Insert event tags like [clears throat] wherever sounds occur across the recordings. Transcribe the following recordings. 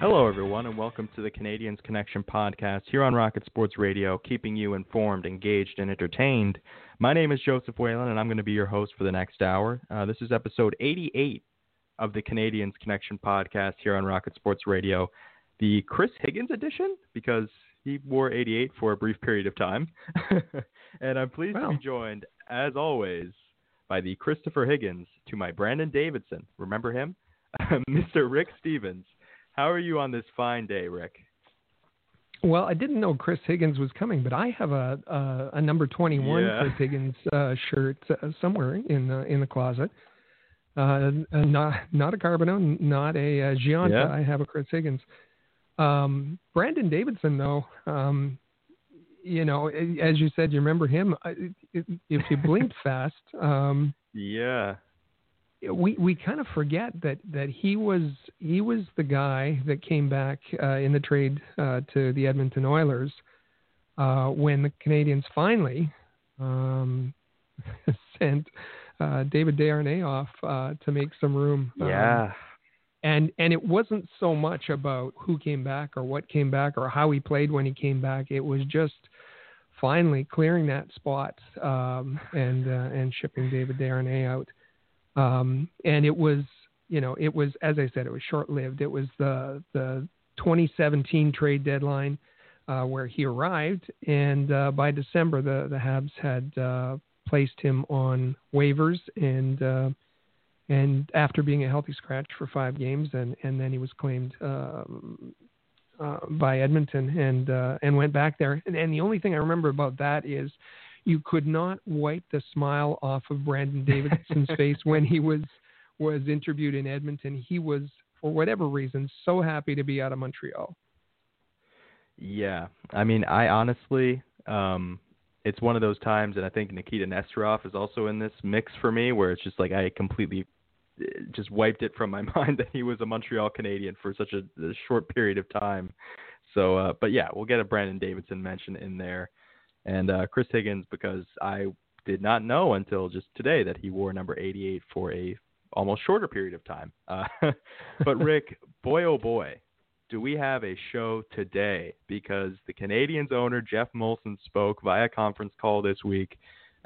Hello, everyone, and welcome to the Canadiens Connection podcast here on Rocket Sports Radio, keeping you informed, engaged, and entertained. My name is Joseph Whalen, and I'm going to be your host for the next hour. Uh, this is episode 88 of the Canadiens Connection podcast here on Rocket Sports Radio, the Chris Higgins edition, because he wore 88 for a brief period of time. [laughs] and I'm pleased to be joined, as always, by the Christopher Higgins to my Brandon Davidson. Remember him? [laughs] Mr. Rick Stevens. How are you on this fine day, Rick? Well, I didn't know Chris Higgins was coming, but I have a a, a number twenty one yeah. Chris Higgins uh, shirt uh, somewhere in the in the closet. Uh, not not a Carbonneau, not a, a Gionta. Yeah. I have a Chris Higgins. Um, Brandon Davidson, though, um, you know, as you said, you remember him. If you blinked [laughs] fast, um, yeah, we we kind of forget that that he was he was the guy that came back uh, in the trade uh, to the Edmonton Oilers uh, when the Canadiens finally um, [laughs] sent uh, David Desharnais off uh, to make some room. Um, yeah. and and it wasn't so much about who came back or what came back or how he played when he came back. It was just finally clearing that spot um, and uh, and shipping David Desharnais out. Um, and it was, you know, it was, as I said, it was short lived. It was the, the 2017 trade deadline uh, where he arrived. And uh, by December, the, the Habs had uh, placed him on waivers. And, uh, and after being a healthy scratch for five games, and, and then he was claimed um, uh, by Edmonton and, uh, and went back there. And, and the only thing I remember about that is, you could not wipe the smile off of Brandon Davidson's [laughs] face when he was was interviewed in Edmonton. He was, for whatever reason, so happy to be out of Montreal. Yeah, I mean, I honestly, um, it's one of those times, and I think Nikita Nesterov is also in this mix for me, where it's just like I completely eh, just wiped it from my [laughs] mind that he was a Montreal Canadian for such a, a short period of time. So, uh, but yeah, we'll get a Brandon Davidson mention in there and uh, Chris Higgins because I did not know until just today that he wore number 88 for a almost shorter period of time. Uh, [laughs] but Rick, [laughs] boy oh boy, do we have a show today because the Canadiens owner Jeff Molson spoke via conference call this week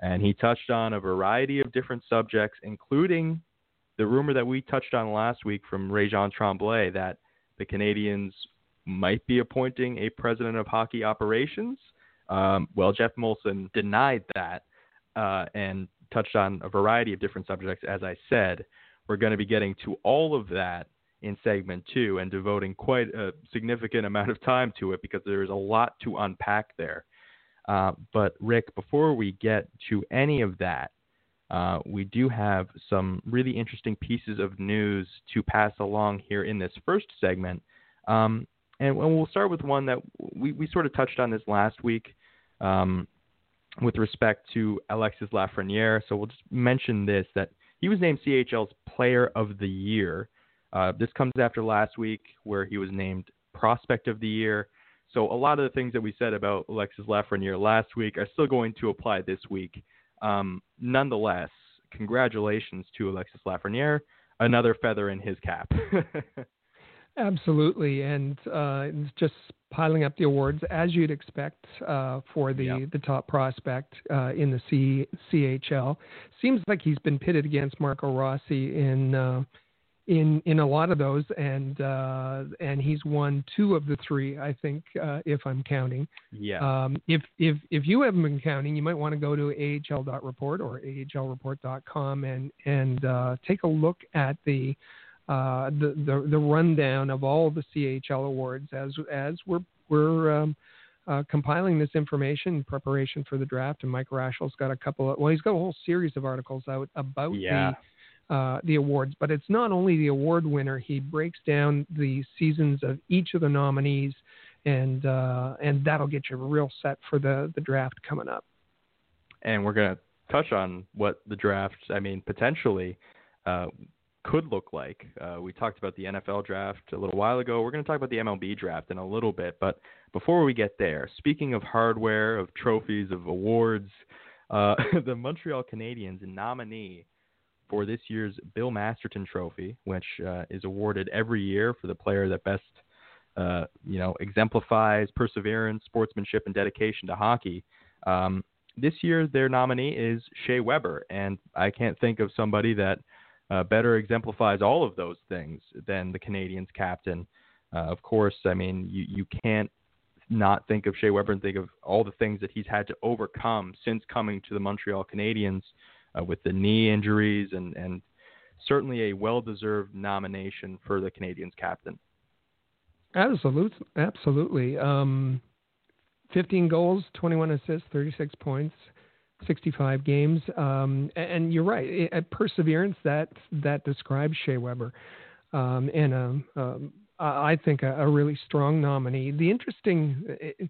and he touched on a variety of different subjects including the rumor that we touched on last week from Réjean Tremblay that the Canadiens might be appointing a president of hockey operations um, well, Jeff Molson denied that uh, and touched on a variety of different subjects. As I said, we're going to be getting to all of that in segment two and devoting quite a significant [laughs] amount of time to it because there is a lot to unpack there. Uh, but, Rick, before we get to any of that, uh, we do have some really interesting pieces of news to pass along here in this first segment. Um, and we'll start with one that we, we sort of touched on this last week um, with respect to Alexis Lafreniere. So we'll just mention this that he was named CHL's Player of the Year. Uh, this comes after last week where he was named Prospect of the Year. So a lot of the things that we said about Alexis Lafreniere last week are still going to apply this week. Um, nonetheless, congratulations to Alexis Lafreniere, another feather in his cap. [laughs] Absolutely, and uh, it's just piling up the awards as you'd expect uh, for the, yeah. the top prospect uh, in the C, CHL. Seems like he's been pitted against Marco Rossi in uh, in in a lot of those, and uh, and he's won two of the three, I think, uh, if I'm counting. Yeah. Um, if if if you haven't been counting, you might want to go to ahl.report or ahlreport.com and and take a look at the uh, the, the, the rundown of all the CHL awards as as we're we're um, uh, compiling this information in preparation for the draft. And Mike Raschel's got a couple of well, he's got a whole series of articles out about yeah. uh, the awards. But it's not only the award winner; he breaks down the seasons of each of the nominees, and uh, and that'll get you real set for the the draft coming up. And we're gonna touch on what the draft. I mean, potentially. Uh, could look like. Uh, we talked about the NFL draft a little while ago. We're going to talk about the MLB draft in a little bit. But before we get there, speaking of hardware, of trophies, of awards, uh, [laughs] the Montreal Canadiens nominee for this year's Bill Masterton Trophy, which uh, is awarded every year for the player that best, uh, you know, exemplifies perseverance, sportsmanship, and dedication to hockey. Um, this year, their nominee is Shea Weber, and I can't think of somebody that uh, better exemplifies all of those things than the Canadiens captain. Uh, of course, I mean you you can't not think of Shea Weber and think of all the things that he's had to overcome since coming to the Montreal Canadiens uh, with the knee injuries and, and certainly a well deserved nomination for the Canadiens captain. Absolutely. Absolutely. Um, 15 goals, 21 assists, 36 points, 65 games. Um, and you're right. At perseverance, that, that describes Shea Weber. Um, and um, um I think a, a really strong nominee. The interesting, eh,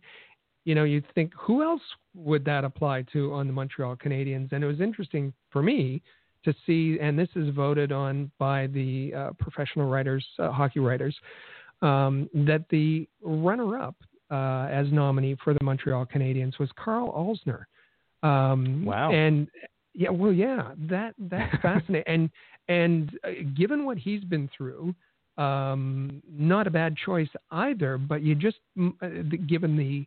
you know, you think who else would that apply to on the Montreal Canadiens? And it was interesting for me to see, and this is voted on by the uh, professional writers, uh, hockey writers, um, that the runner-up uh, as nominee for the Montreal Canadiens was Karl Alzner. Um, wow. And yeah, well, yeah, that that's [laughs] fascinating. and and uh, given what he's been through, um, not a bad choice either. But you just, uh, given the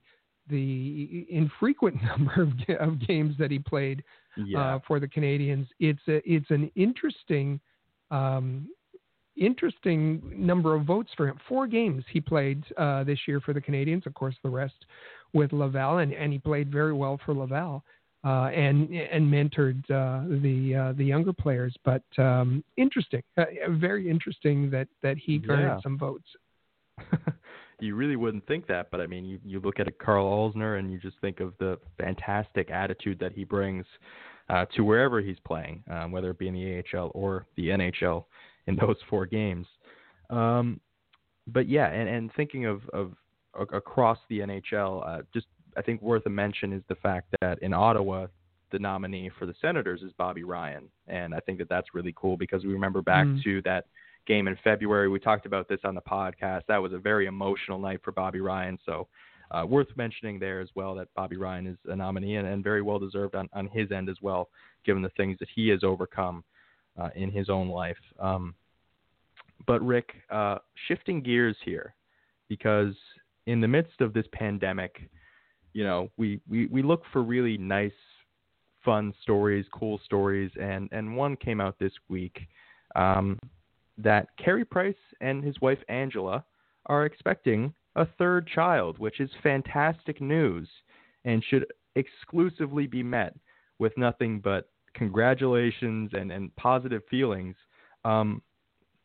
the infrequent [laughs] number of, of games that he played yeah. uh, for the Canadiens, it's a, it's an interesting um, interesting number of votes for him. Four games he played uh, this year for the Canadiens, Of course, the rest with Laval, and, and he played very well for Laval uh, and and mentored uh, the uh, the younger players. But um, interesting, uh, very interesting that that he garnered yeah. some votes. [laughs] you really wouldn't think that, but I mean, you you look at a Karl Alzner and you just think of the fantastic attitude that he brings uh, to wherever he's playing, um, whether it be in the AHL or the NHL in those four games. Um, but yeah, and, and thinking of, of across the NHL, uh, just I think worth a mention is the fact that in Ottawa, the nominee for the Senators is Bobby Ryan, and I think that that's really cool because we remember back mm. to that game in February. We talked about this on the podcast. That was a very emotional night for Bobby Ryan, so uh, worth mentioning there as well that Bobby Ryan is a nominee and, and very well deserved on, on his end as well, given the things that he has overcome uh, in his own life. Um, but Rick, uh, shifting gears here, because in the midst of this pandemic, you know, we, we, we look for really nice, fun stories, cool stories, and, and one came out this week um, that Carey Price and his wife Angela are expecting a third child, which is fantastic news and should exclusively be met with nothing but congratulations and, and positive feelings. Um,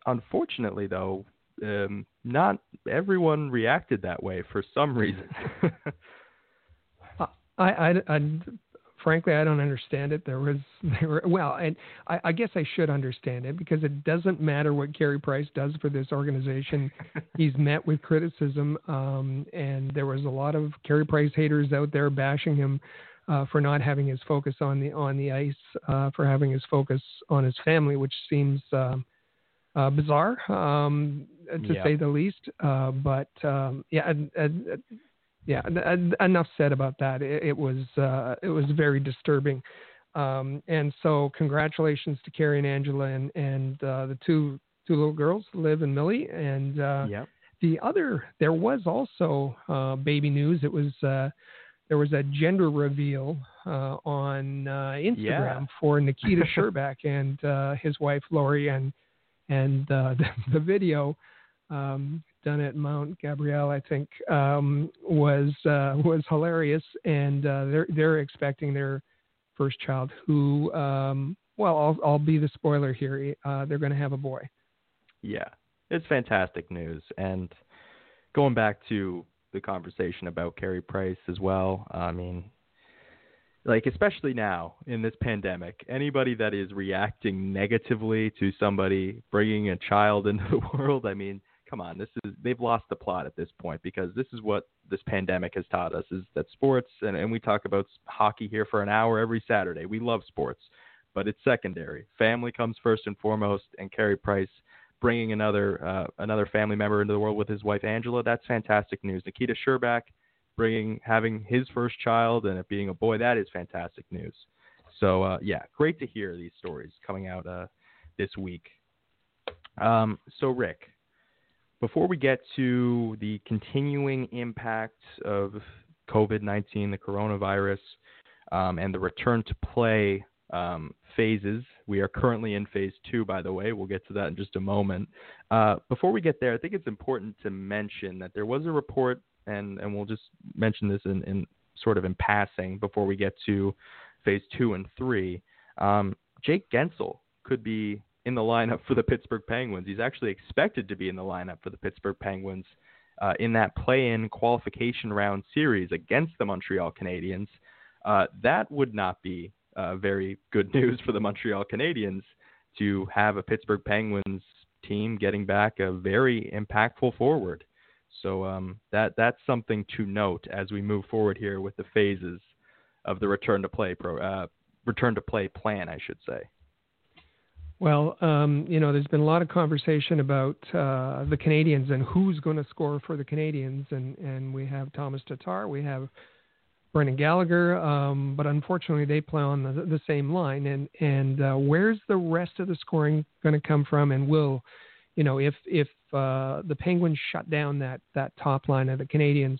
unfortunately, though, um, not everyone reacted that way for some reason. [laughs] I, I, I, frankly, I don't understand it. There was, [laughs] there were, well, and I, I guess I should understand it because it doesn't matter what Carey Price does for this organization. [laughs] He's met with criticism, um, and there was a lot of Carey Price haters out there bashing him uh, for not having his focus on the on the ice, uh, for having his focus on his family, which seems uh, uh, bizarre um, to yeah. say the least. Uh, but um, yeah, yeah, enough said about that. It, it was uh, it was very disturbing, um, and so congratulations to Carey and Angela and and uh, the two two little girls, Liv and Millie, and uh, yep. the other there was also uh, baby news. It was uh, there was a gender reveal uh, on uh, Instagram yeah. for Nikita [laughs] Scherbak and uh, his wife Lori, and and uh, [laughs] the, the video um, done at Mount Gabriel, I think, um, was uh, was hilarious, and uh, they're they're expecting their first child. Who, um, well, I'll I'll be the spoiler here. Uh, they're going to have a boy. Yeah, it's fantastic news, and going back to the conversation about Carey Price as well. I mean, like especially now in this pandemic, anybody that is reacting negatively to somebody bringing a child into the [laughs] world, I mean, come on, this is they've lost the plot at this point because this is what this pandemic has taught us is that sports and, and we talk about hockey here for an hour every Saturday. We love sports, but it's secondary. Family comes first and foremost, and Carey Price bringing another uh, another family member into the world with his wife Angela. That's fantastic news. Nikita Scherbak bringing having his first child and it being a boy. That is fantastic news. So uh, yeah, great to hear these stories coming out uh, this week. Um, so Rick, before we get to the continuing impact of COVID 19, the coronavirus, um, and the return to play um, phases, we are currently in phase two, by the way. We'll get to that in just a moment. Uh, before we get there, I think it's important to mention that there was a report, and, and we'll just mention this in, in sort of in passing before we get to phase two and three. Um, Jake Guentzel could be in the lineup for the Pittsburgh Penguins. He's actually expected to be in the lineup for the Pittsburgh Penguins uh, in that play-in qualification round series against the Montreal Canadiens. Uh, that would not be uh, very good [laughs] news for the Montreal Canadiens to have a Pittsburgh Penguins team getting back a very impactful forward. So um, that that's something to note as we move forward here with the phases of the return to play pro uh, return to play plan, I should say. Well, um, you know, there's been a lot of conversation about uh, the Canadiens and who's going to score for the Canadiens, and and we have Thomas Tatar, we have Brendan Gallagher, um, but unfortunately they play on the, the same line. And and uh, where's the rest of the scoring going to come from? And will, you know, if if uh, the Penguins shut down that that top line of the Canadiens,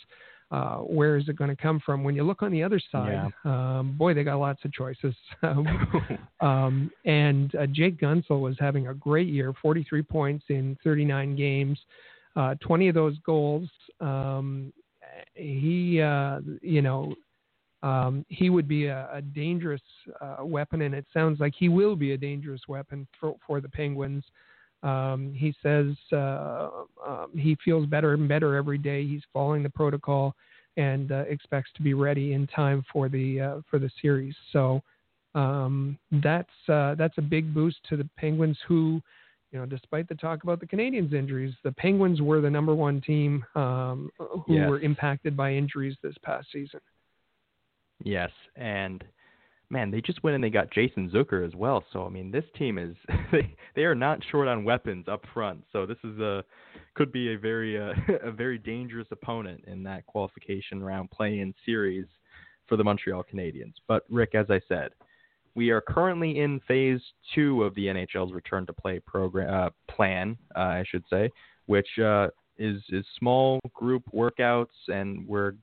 uh, where is it going to come from? When you look on the other side, yeah. um, boy, they got lots of choices. [laughs] [laughs] um, and uh, Jake Guentzel was having a great year, 43 points in 39 games, uh, 20 of those goals. Um, he, uh, you know, um, he would be a, a dangerous uh, weapon, and it sounds like he will be a dangerous weapon for, for the Penguins. Um, he says uh, um, he feels better and better every day. He's following the protocol and uh, expects to be ready in time for the uh, for the series. So um, that's uh, that's a big boost to the Penguins, who, you know, despite the talk about the Canadiens' injuries, the Penguins were the number one team um, who yes. were impacted by injuries this past season. Yes, and man, they just went and they got Jason Zucker as well. So I mean, this team is [laughs] they they are not short on weapons up front. So this is a could be a very uh, [laughs] a very dangerous opponent in that qualification round play-in series for the Montreal Canadiens. But Rick, as I said, we are currently in phase two of the NHL's return to play program uh, plan, uh, I should say, which uh, is is small group workouts, and we're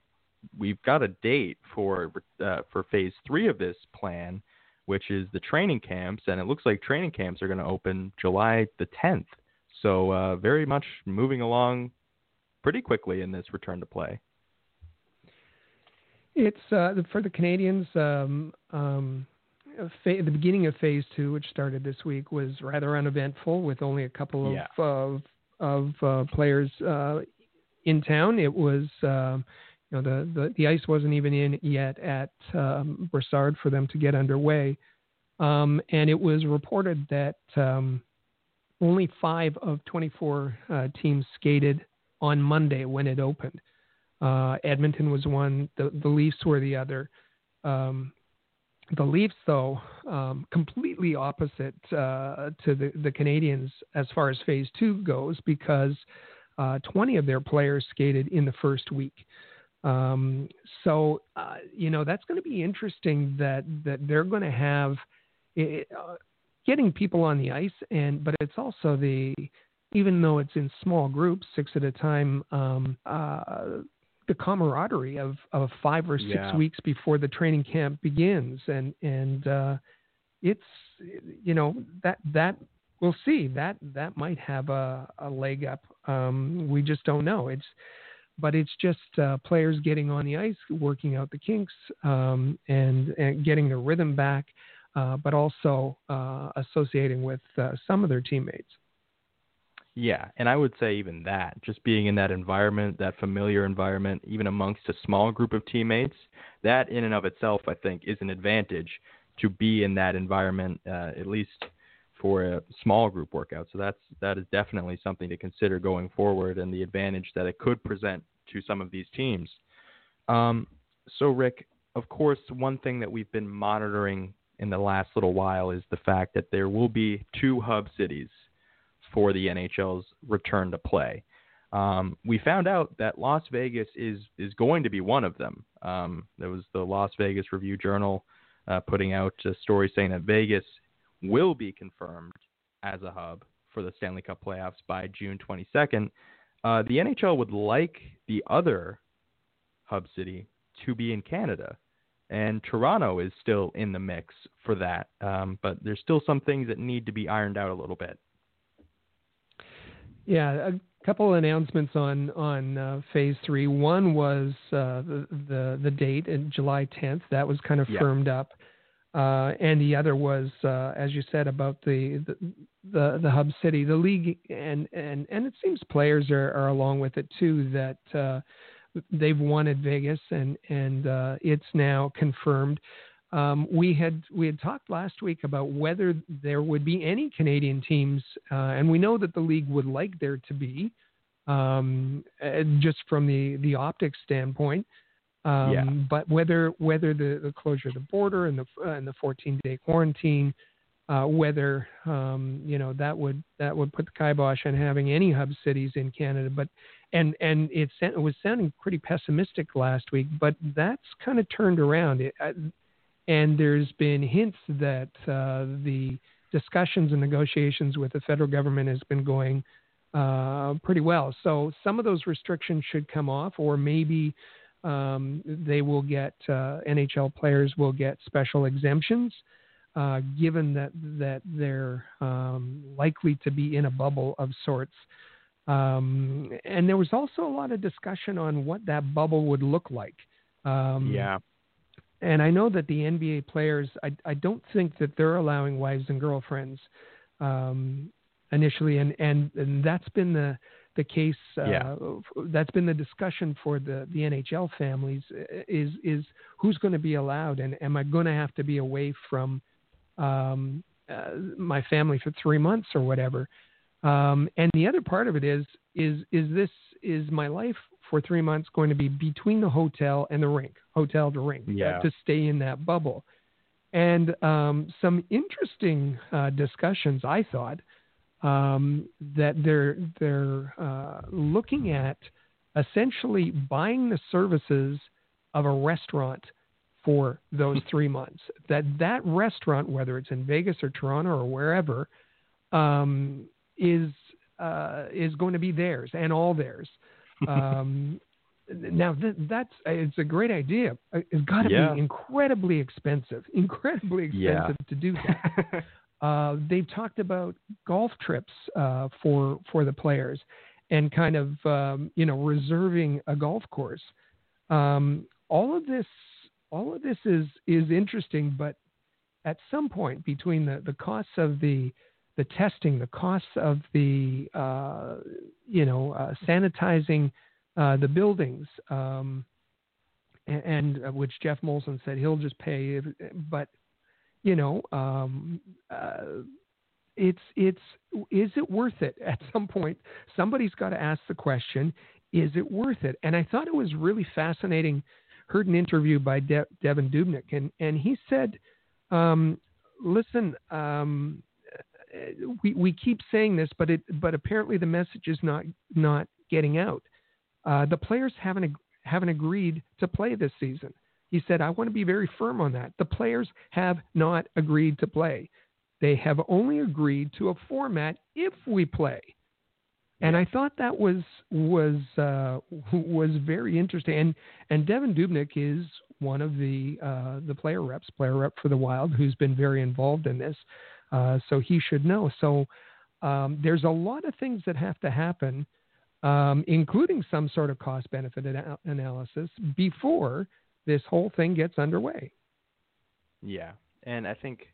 we've got a date for uh, for phase three of this plan, which is the training camps, and it looks like training camps are going to open July the 10th. So uh, very much moving along pretty quickly in this return to play. It's uh, for the Canadiens. Um, um, fa- the beginning of phase two, which started this week, was rather uneventful, with only a couple of yeah. of, of uh, players uh, in town. It was um, you know the, the the ice wasn't even in yet at um, Brossard for them to get underway, um, and it was reported that um, only five of 24 uh, teams skated on Monday when it opened. Uh, Edmonton was one, the, the Leafs were the other. Um, the Leafs, though, um, completely opposite uh, to the, the Canadiens as far as phase two goes, because uh, 20 of their players skated in the first week. Um, so uh, you know that's going to be interesting that that they're going to have it, uh, getting people on the ice, and but it's also the even though it's in small groups, six at a time, um, uh, the camaraderie of, of five or six yeah. weeks before the training camp begins, and and uh, it's you know that that we'll see that that might have a, a leg up. Um, we just don't know. It's but it's just uh, players getting on the ice, working out the kinks, um, and, and, getting their rhythm back, uh, but also uh, associating with uh, some of their teammates. Yeah, and I would say even that, just being in that environment, that familiar environment, even amongst a small group of teammates, that in and of itself, I think, is an advantage to be in that environment, uh, at least for a small group workout. So that's that is definitely something to consider going forward, and the advantage that it could present to some of these teams. Um, so Rick, of course, one thing that we've been monitoring in the last little while is the fact that there will be two hub cities for the NHL's return to play. Um, we found out that Las Vegas is is going to be one of them. Um, there was the Las Vegas Review Journal uh, putting out a story saying that Vegas will be confirmed as a hub for the Stanley Cup playoffs by June 22nd. Uh, the NHL would like the other hub city to be in Canada, and Toronto is still in the mix for that. Um, but there's still some things that need to be ironed out a little bit. Yeah, a couple of announcements on on uh, phase three. One was uh, the, the the date, in July 10th. That was kind of yeah. firmed up. Uh, and the other was, uh, as you said, about the, the, the the hub city, the league, and and and it seems players are, are along with it too. That uh, they've wanted Vegas, and and uh, it's now confirmed. Um, we had we had talked last week about whether there would be any Canadian teams, uh, and we know that the league would like there to be, um, just from the the optics standpoint. Um, yeah. But whether whether the, the closure of the border and the uh, and the 14 day quarantine, uh, whether um, you know that would that would put the kibosh on having any hub cities in Canada. But and and it, it was sounding pretty pessimistic last week, but that's kind of turned around. It, and there's been hints that uh, the discussions and negotiations with the federal government has been going uh, pretty well. So some of those restrictions should come off, or maybe um, they will get uh, NHL players will get special exemptions, uh, given that that they're um, likely to be in a bubble of sorts. Um, and there was also a lot of discussion on what that bubble would look like. Um, yeah and I know that the NBA players, I, I don't think that they're allowing wives and girlfriends um, initially, and, and and that's been the the case. Uh, yeah. That's been the discussion for the the NHL families is is who's going to be allowed, and am I going to have to be away from um, uh, my family for three months or whatever? Um, and the other part of it is is is this is my life for three months going to be between the hotel and the rink, hotel to rink, uh, to stay in that bubble. And um, some interesting uh, discussions, I thought, um, that they're they're uh, looking at essentially buying the services of a restaurant for those three months. That that restaurant, whether it's in Vegas or Toronto or wherever, um, is uh, is going to be theirs and all theirs. [laughs] Um, now th- that's it's a great idea. Uh, it's got to yeah. be incredibly expensive, incredibly expensive yeah. to do that. [laughs] uh, they've talked about golf trips uh, for for the players, and kind of um, you know reserving a golf course. Um, all of this, all of this is is interesting, but at some point between the the costs of the the testing, the costs of the uh, you know uh, sanitizing uh, the buildings, um, and, and which Jeff Molson said he'll just pay, but you know um, uh, it's it's is it worth it [laughs] at some point? Somebody's got to ask the question: Is it worth it? And I thought it was really fascinating. Heard an interview by De- Devan Dubnyk, and and he said. Um, listen, um, we we keep saying this, but it but apparently the message is not not getting out. Uh, the players haven't haven't agreed to play this season. He said, "I want to be very firm on that. The players have not agreed to play. They have only agreed to a format if we play." And I thought that was was uh, was very interesting. And and Devan Dubnyk is one of the uh, the player reps, player rep for the Wild, who's been very involved in this. Uh, so he should know. So um, there's a lot of things that have to happen, um, including some sort of cost benefit analysis before this whole thing gets underway. Yeah, and I think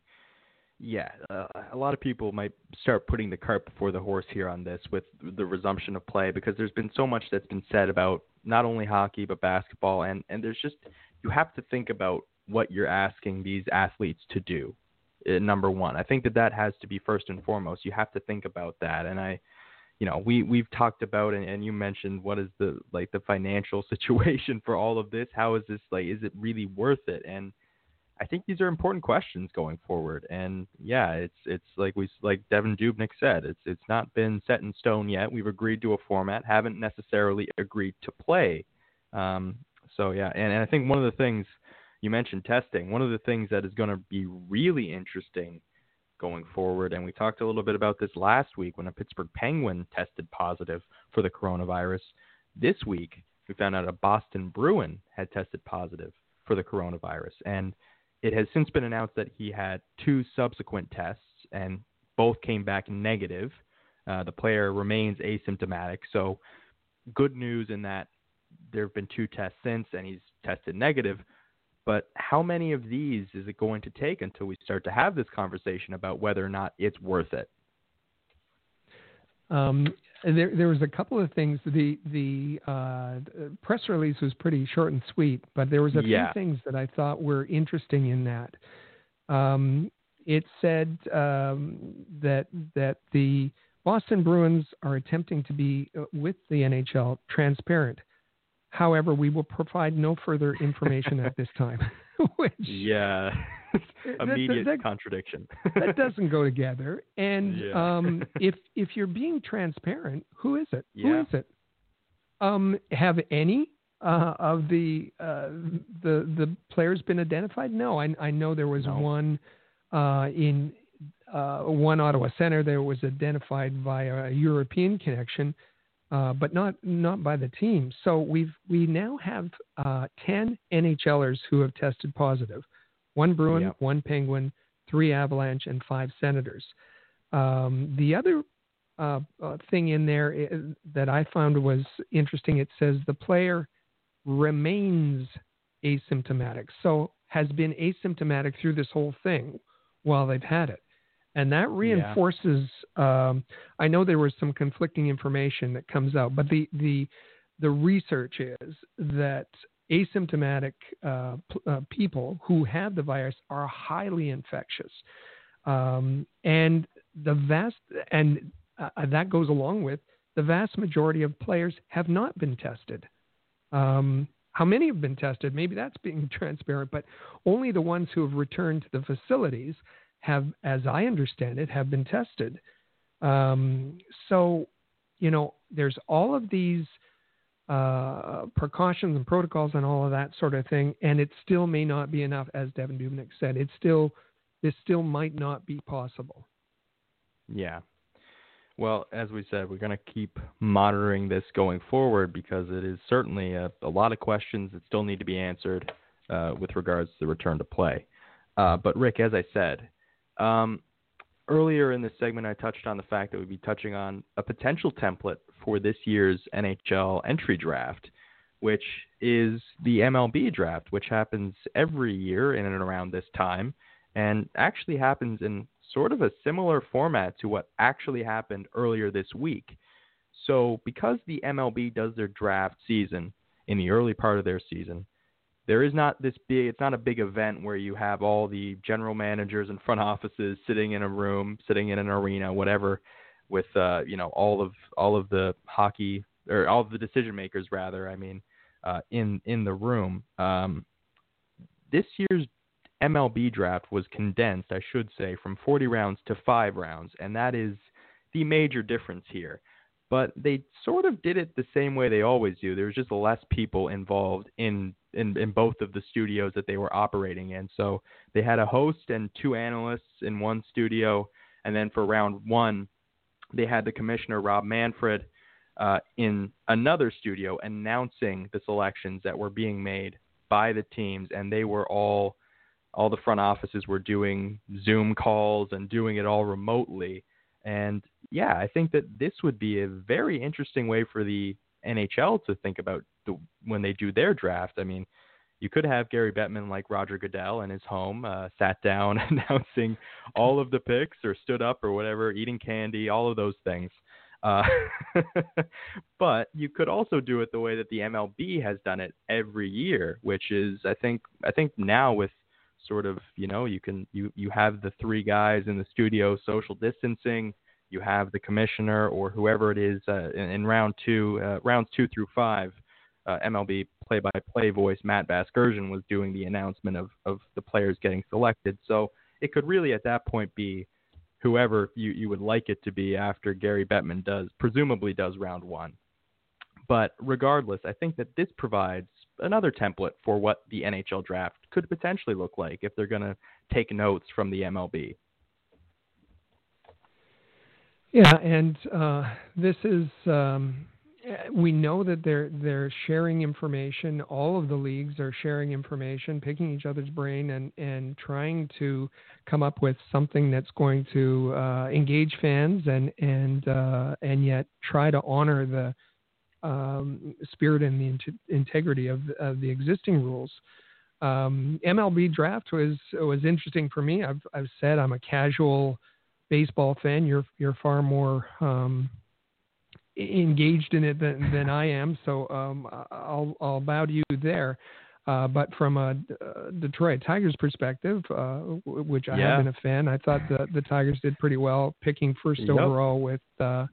Yeah, uh, a lot of people might start putting the cart before the horse here on this with the resumption of play because there's been so much that's been said about not only hockey but basketball, and and there's just you have to think about what you're asking these athletes to do. Uh, number one, I think that that has to be first and foremost. You have to think about that, and I, you know, we we've talked about and, and you mentioned what is the like the financial [laughs] situation for all of this. How is this like? Is it really worth it? And I think these are important questions going forward. And yeah, it's it's like we like Devan Dubnyk said, it's it's not been set in stone yet. We've agreed to a format, haven't necessarily agreed to play. Um, so yeah, and, and I think one of the things you mentioned testing. One of the things that is going to be really interesting going forward, and we talked a little bit about this last week when a Pittsburgh Penguin tested positive for the coronavirus. This week, we found out a Boston Bruin had tested positive for the coronavirus, and it has since been announced that he had two subsequent tests, and both came back negative. Uh, the player remains asymptomatic, so good news in that there have been two tests since, and he's tested negative. But how many of these is it going to take until we start to have this conversation about whether or not it's worth it? Um, there, there was a couple of things. The the uh, press release was pretty short and sweet, but there was a yeah. few things that I thought were interesting in that. Um, it said um, that that the Boston Bruins are attempting to be uh, with the NHL transparent. However, we will provide no further information at this time. [laughs] Which yeah, [laughs] immediate that, that, contradiction. that [laughs] doesn't go together. And yeah. um, if if you're being transparent, who is it? Yeah. Who is it? Um, have any uh, of the uh, the the players been identified? No, I, I know there was no. one uh, in uh, one Ottawa Center. that was identified via a European connection uh, but not not by the team. So we've we now have uh, ten NHLers who have tested positive, one Bruin, yep. one Penguin, three Avalanche, and five Senators. Um, the other uh, uh thing in there is, uh, that I found was interesting. It says the player remains asymptomatic, so has been asymptomatic through this whole thing while they've had it and that reinforces. Yeah. Um, I know there was some conflicting information that comes out, but the the the research is that asymptomatic uh, p- uh, people who have the virus are highly infectious, um, and the vast and uh, that goes along with the vast majority of players have not been tested. Um, how many have been tested? Maybe that's being [laughs] transparent, but only the ones who have returned to the facilities have, as I understand it, have been tested. Um, so, you know, there's all of these uh, precautions and protocols and all of that sort of thing, and it still may not be enough, as Devan Dubnyk said. It still, this still might not be possible. Yeah. Well, as we said, we're going to keep monitoring this going forward because it is certainly a, a lot of questions that still need to be answered uh, with regards to the return to play. Uh, but Rick, as I said, um, earlier in this segment, I touched on the fact that we'd be touching on a potential template for this year's NHL entry draft, which is the MLB draft, which happens every year in and around this time, and actually happens in sort of a similar format to what actually happened earlier this week. So, because the MLB does their draft season in the early part of their season, there is not this big it's not a big event where you have all the general managers and front offices sitting in a room sitting in an arena whatever with uh you know all of all of the hockey or all of the decision makers rather i mean uh in in the room. Um this year's MLB draft was condensed i should say from 40 rounds to 5 rounds and that is the major difference here but they sort of did it the same way they always do. There was just less people involved in, in in both of the studios that they were operating in. So they had a host and two analysts in one studio, and then for round one, they had the commissioner Rob Manfred uh, in another studio announcing the selections that were being made by the teams, and they were all all the front offices were doing Zoom calls and doing it all remotely and yeah, I think that this would be a very interesting way for the NHL to think about the, when they do their draft. I mean, you could have Gary Bettman like Roger Goodell in his home, uh, sat down [laughs] announcing all of the picks or stood up or whatever, eating candy, all of those things. Uh, [laughs] but you could also do it the way that the MLB has done it every year, which is I think I think now with sort of you know you can you you have the three guys in the studio social distancing you have the commissioner or whoever it is uh, in, in round two uh, rounds two through five uh, MLB play-by-play voice Matt Vasgersian was doing the announcement of of the players getting selected. So it could really at that point be whoever you you would like it to be after Gary Bettman does presumably does round one. But regardless I think that this provides another template for what the NHL draft could potentially look like if they're going to take notes from the MLB. Yeah, and uh, this is um, we know that they're they're sharing information. All of the leagues are sharing information, picking each other's brain, and and trying to come up with something that's going to uh, engage fans and and uh, and yet try to honor the um, spirit and the in- integrity of, of, the existing rules. Um, MLB draft was was interesting for me. I've I've said I'm a casual baseball fan. You're you're far more um, engaged in it than, than I am, so um, I'll I'll bow to you there. Uh, but from a uh, Detroit Tigers perspective, uh, which I yeah. have been a fan, I thought the the Tigers did pretty well picking first yep. overall with uh,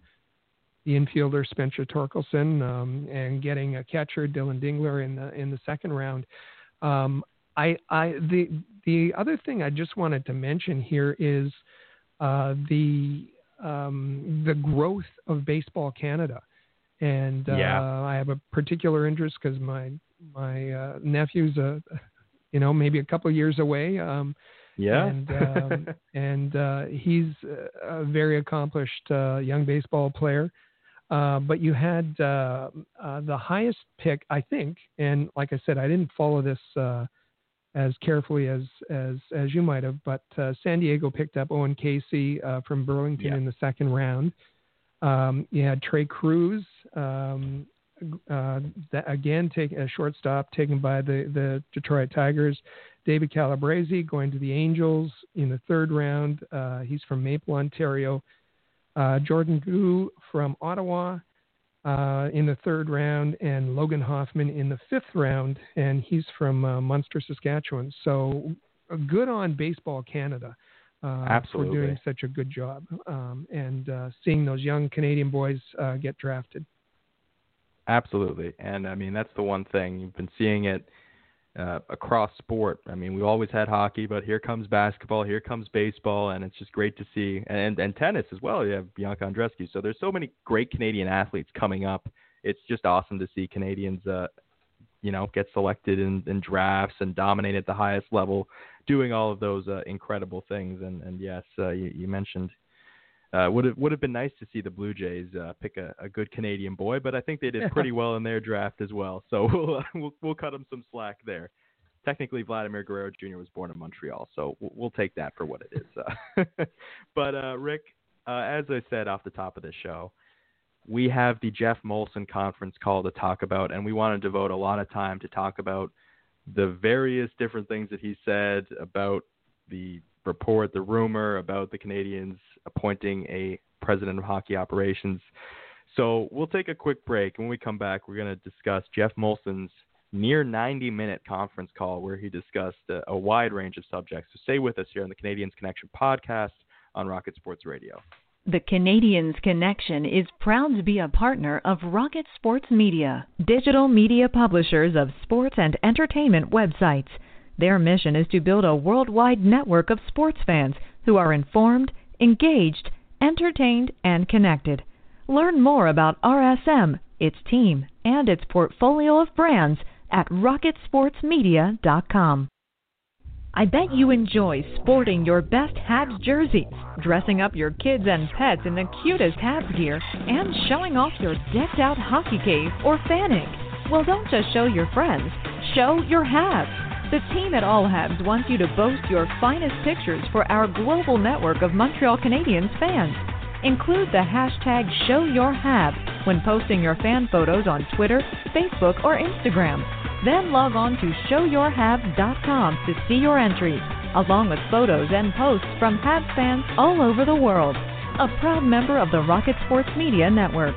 the infielder Spencer Torkelson um, and getting a catcher Dillon Dingler in the in the second round. Um, I, I the the other thing I just wanted to mention here is uh, the um, the growth of Baseball Canada, and uh, yeah. I have a particular interest because my my uh, nephew's a you know maybe a couple years away. Um, yeah, and um, [laughs] and uh, he's a very accomplished uh, young baseball player. Uh, but you had uh, uh, the highest pick, I think, and like I said, I didn't follow this uh, as carefully as as as you might have. But uh, San Diego picked up Owen Caissie from Burlington yeah. in the second round. Um, you had Trei Cruz, um, that, again, take a shortstop taken by the the Detroit Tigers. David Calabrese going to the Angels in the third round. he's from Maple, Ontario. Uh, Jordan Gu from Ottawa uh, in the third round, and Logan Hofmann in the fifth round, and he's from uh, Muenster, Saskatchewan. So uh, good on Baseball Canada. Uh. For doing such a good job um, and uh, seeing those young Canadian boys get drafted. Absolutely. And I mean, that's the one thing. You've been seeing it uh, across sport. I mean, we've always had hockey, but here comes basketball, here comes baseball, and it's just great to see. And and tennis as well. You have Bianca Andreescu. So there's so many great Canadian athletes coming up. It's just awesome to see Canadians, uh, you know, get selected in, in drafts and dominate at the highest level, doing all of those uh, incredible things. And and yes, uh, you, you mentioned uh, would have would have been nice to see the Blue Jays uh, pick a, a good Canadian boy, but I think they did pretty [laughs] well in their draft as well. So [laughs] we'll uh, we'll, we'll cut them some slack there. Technically, Vladimir Guerrero Jr. was born in Montreal, so we'll, we'll take that for what it is. Uh, [laughs] but uh, Rick, uh, as I said off the top of the show, we have the Jeff Molson conference call to talk about, and we want to devote a lot of time to talk about the various different things that he said about the report, the rumor about the Canadiens appointing a president of hockey operations. So we'll take a quick break. When we come back, we're going to discuss Jeff Molson's near 90 minute conference call where he discussed a, a wide range of subjects. So stay with us here on the Canadiens Connection podcast on Rocket Sports Radio. The Canadiens Connection is proud to be a partner of Rocket Sports Media, digital media publishers of sports and entertainment websites. Their mission is to build a worldwide network of sports fans who are informed, engaged, entertained, and connected. Learn more about RSM, its team, and its portfolio of brands at rocketsportsmedia.com. I bet you enjoy sporting your best Habs jerseys, dressing up your kids and pets in the cutest Habs gear, and showing off your decked out hockey cave or fanning. Well, don't just show your friends, show your Habs. The team at All Habs wants you to boast your finest pictures for our global network of Montreal Canadiens fans. Include the hashtag ShowYourHabs when posting your fan photos on Twitter, Facebook, or Instagram. Then log on to showyourhabs.com to see your entries, along with photos and posts from Habs fans all over the world. A proud member of the Rocket Sports Media Network.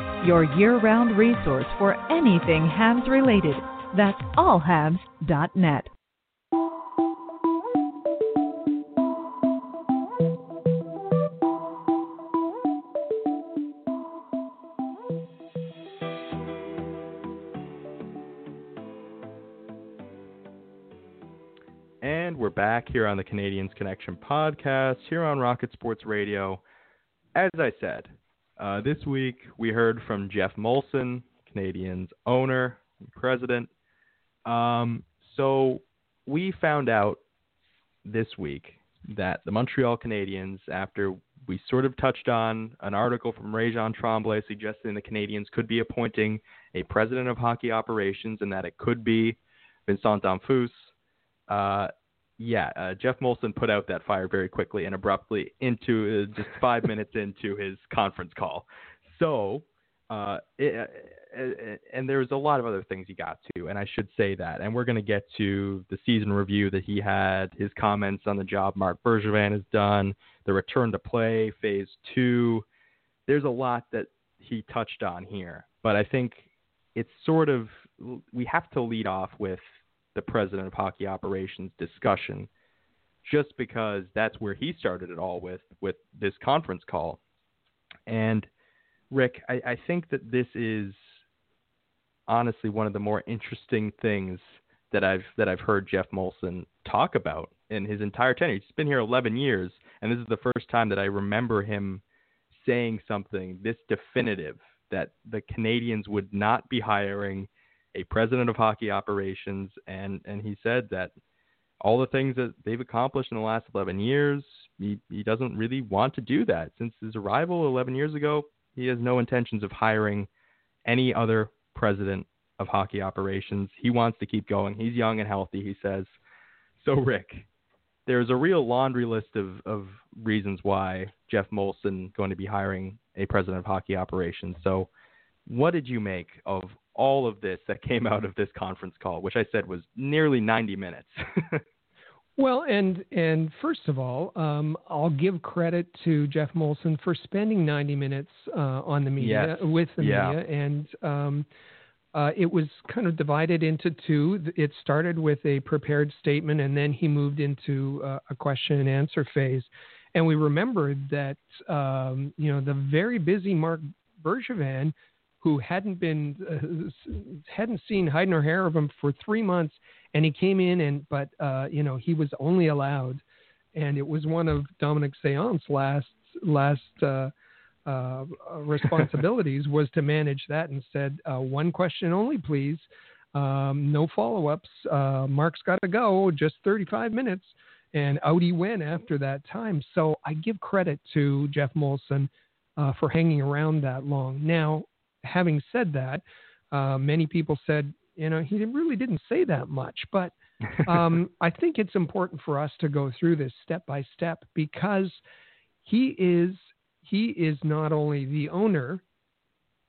your year-round resource for anything Habs related. That's allhabs.net. And we're back here on the Canadiens Connection podcast, here on Rocket Sports Radio. As I said, uh, this week we heard from Geoff Molson, Canadiens owner and president. Um, so we found out this week that the Montreal Canadiens, after we sort of touched on an article from Réjean Tremblay suggesting the Canadiens could be appointing a president of hockey operations and that it could be Vincent Damphousse. Uh, yeah, uh, Geoff Molson put out that fire very quickly and abruptly into uh, just five minutes into his conference call. So, uh, it, uh, and there's a lot of other things he got to, and I should say that. And we're going to get to the season review that he had, his comments on the job Marc Bergevin has done, the return to play, phase two. There's a lot that he touched on here, but I think it's sort of we have to lead off with the president of hockey operations discussion just because that's where he started it all with with this conference call. And rick i, I think that this is honestly one of the more interesting things that i've that i've heard Geoff molson talk about in his entire tenure. He's been here 11 years and this is the first time that i remember him saying something this definitive that the canadiens would not be hiring a president of hockey operations, and and he said that all the things that they've accomplished in the last 11 years, he he doesn't really want to do that. Since his arrival 11 years ago, he has no intentions of hiring any other president of hockey operations. He wants to keep going. He's young and healthy, he says. So Rick, there's a real laundry list of, of reasons why Geoff Molson going to be hiring a president of hockey operations. So what did you make of all of this that came out of this conference call, which I said was nearly 90 minutes. [laughs] well, and and first of all, um, I'll give credit to Geoff Molson for spending 90 minutes uh, on the media yes. with the yeah. media, and um, uh, it was kind of divided into two. It started with a prepared statement, and then he moved into uh, a question and answer phase. And we remembered that um, you know the very busy Marc Bergevin who hadn't been uh, hadn't seen hide nor hair of him for three months, and he came in and but uh, you know he was only allowed, and it was one of Dominick Saillant last last uh, uh, responsibilities [laughs] was to manage that and said uh, one question only, please, um, no follow ups. Uh, Marc's got to go, just 35 minutes. And out he went after that time. So I give credit to Geoff Molson uh, for hanging around that long. Now, having said that, uh, many people said, you know, he really didn't say that much. But um, [laughs] I think it's important for us to go through this step by step because he is he is not only the owner,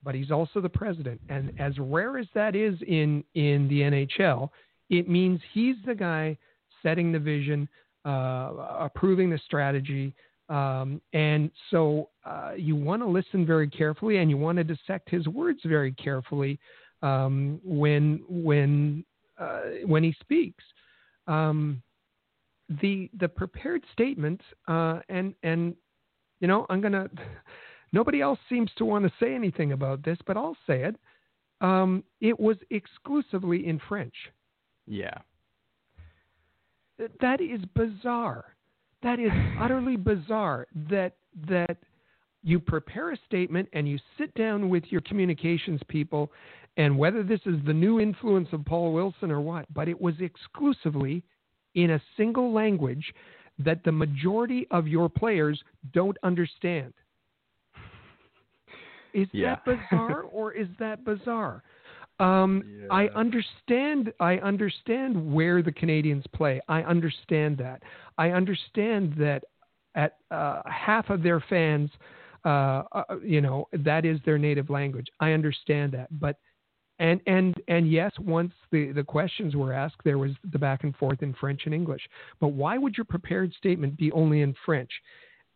but he's also the president. And as rare as that is in in the NHL, it means he's the guy setting the vision, uh, approving the strategy, um, and so uh, you want to listen very carefully and you want to dissect his words very carefully um, when when uh, when he speaks. Um, the the prepared statement, uh, and and you know, I'm gonna. [laughs] Nobody else seems to want to say anything about this, but I'll say it. Um, it was exclusively in French. Yeah. That is bizarre. That is utterly bizarre. That that you prepare a statement and you sit down with your communications people, and whether this is the new influence of Paul Wilson or what, but it was exclusively in a single language that the majority of your players don't understand. Is yeah. that [laughs] bizarre or is that bizarre? Um, yeah. I understand. I understand where the Canadiens play. I understand that. I understand that at uh, half of their fans, uh, uh, you know, that is their native language. I understand that, but and and and yes, once the the questions were asked, there was the back and forth in French and English. But why would your prepared statement be only in French?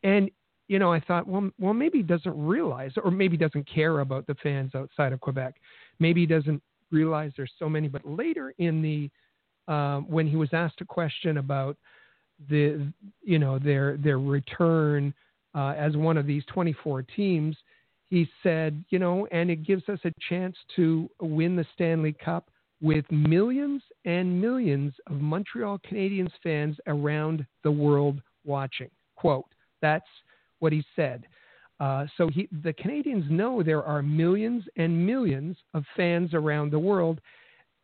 And you know, I thought, well, well, maybe he doesn't realize, or maybe doesn't care about the fans outside of Quebec. Maybe he doesn't realize there's so many. But later in the, um, when he was asked a question about the, you know, their their return uh, as one of these 24 teams, he said, you know, and it gives us a chance to win the Stanley Cup with millions and millions of Montreal Canadiens fans around the world watching. Quote. That's what he said. Uh, so he, the Canadiens know there are millions and millions of fans around the world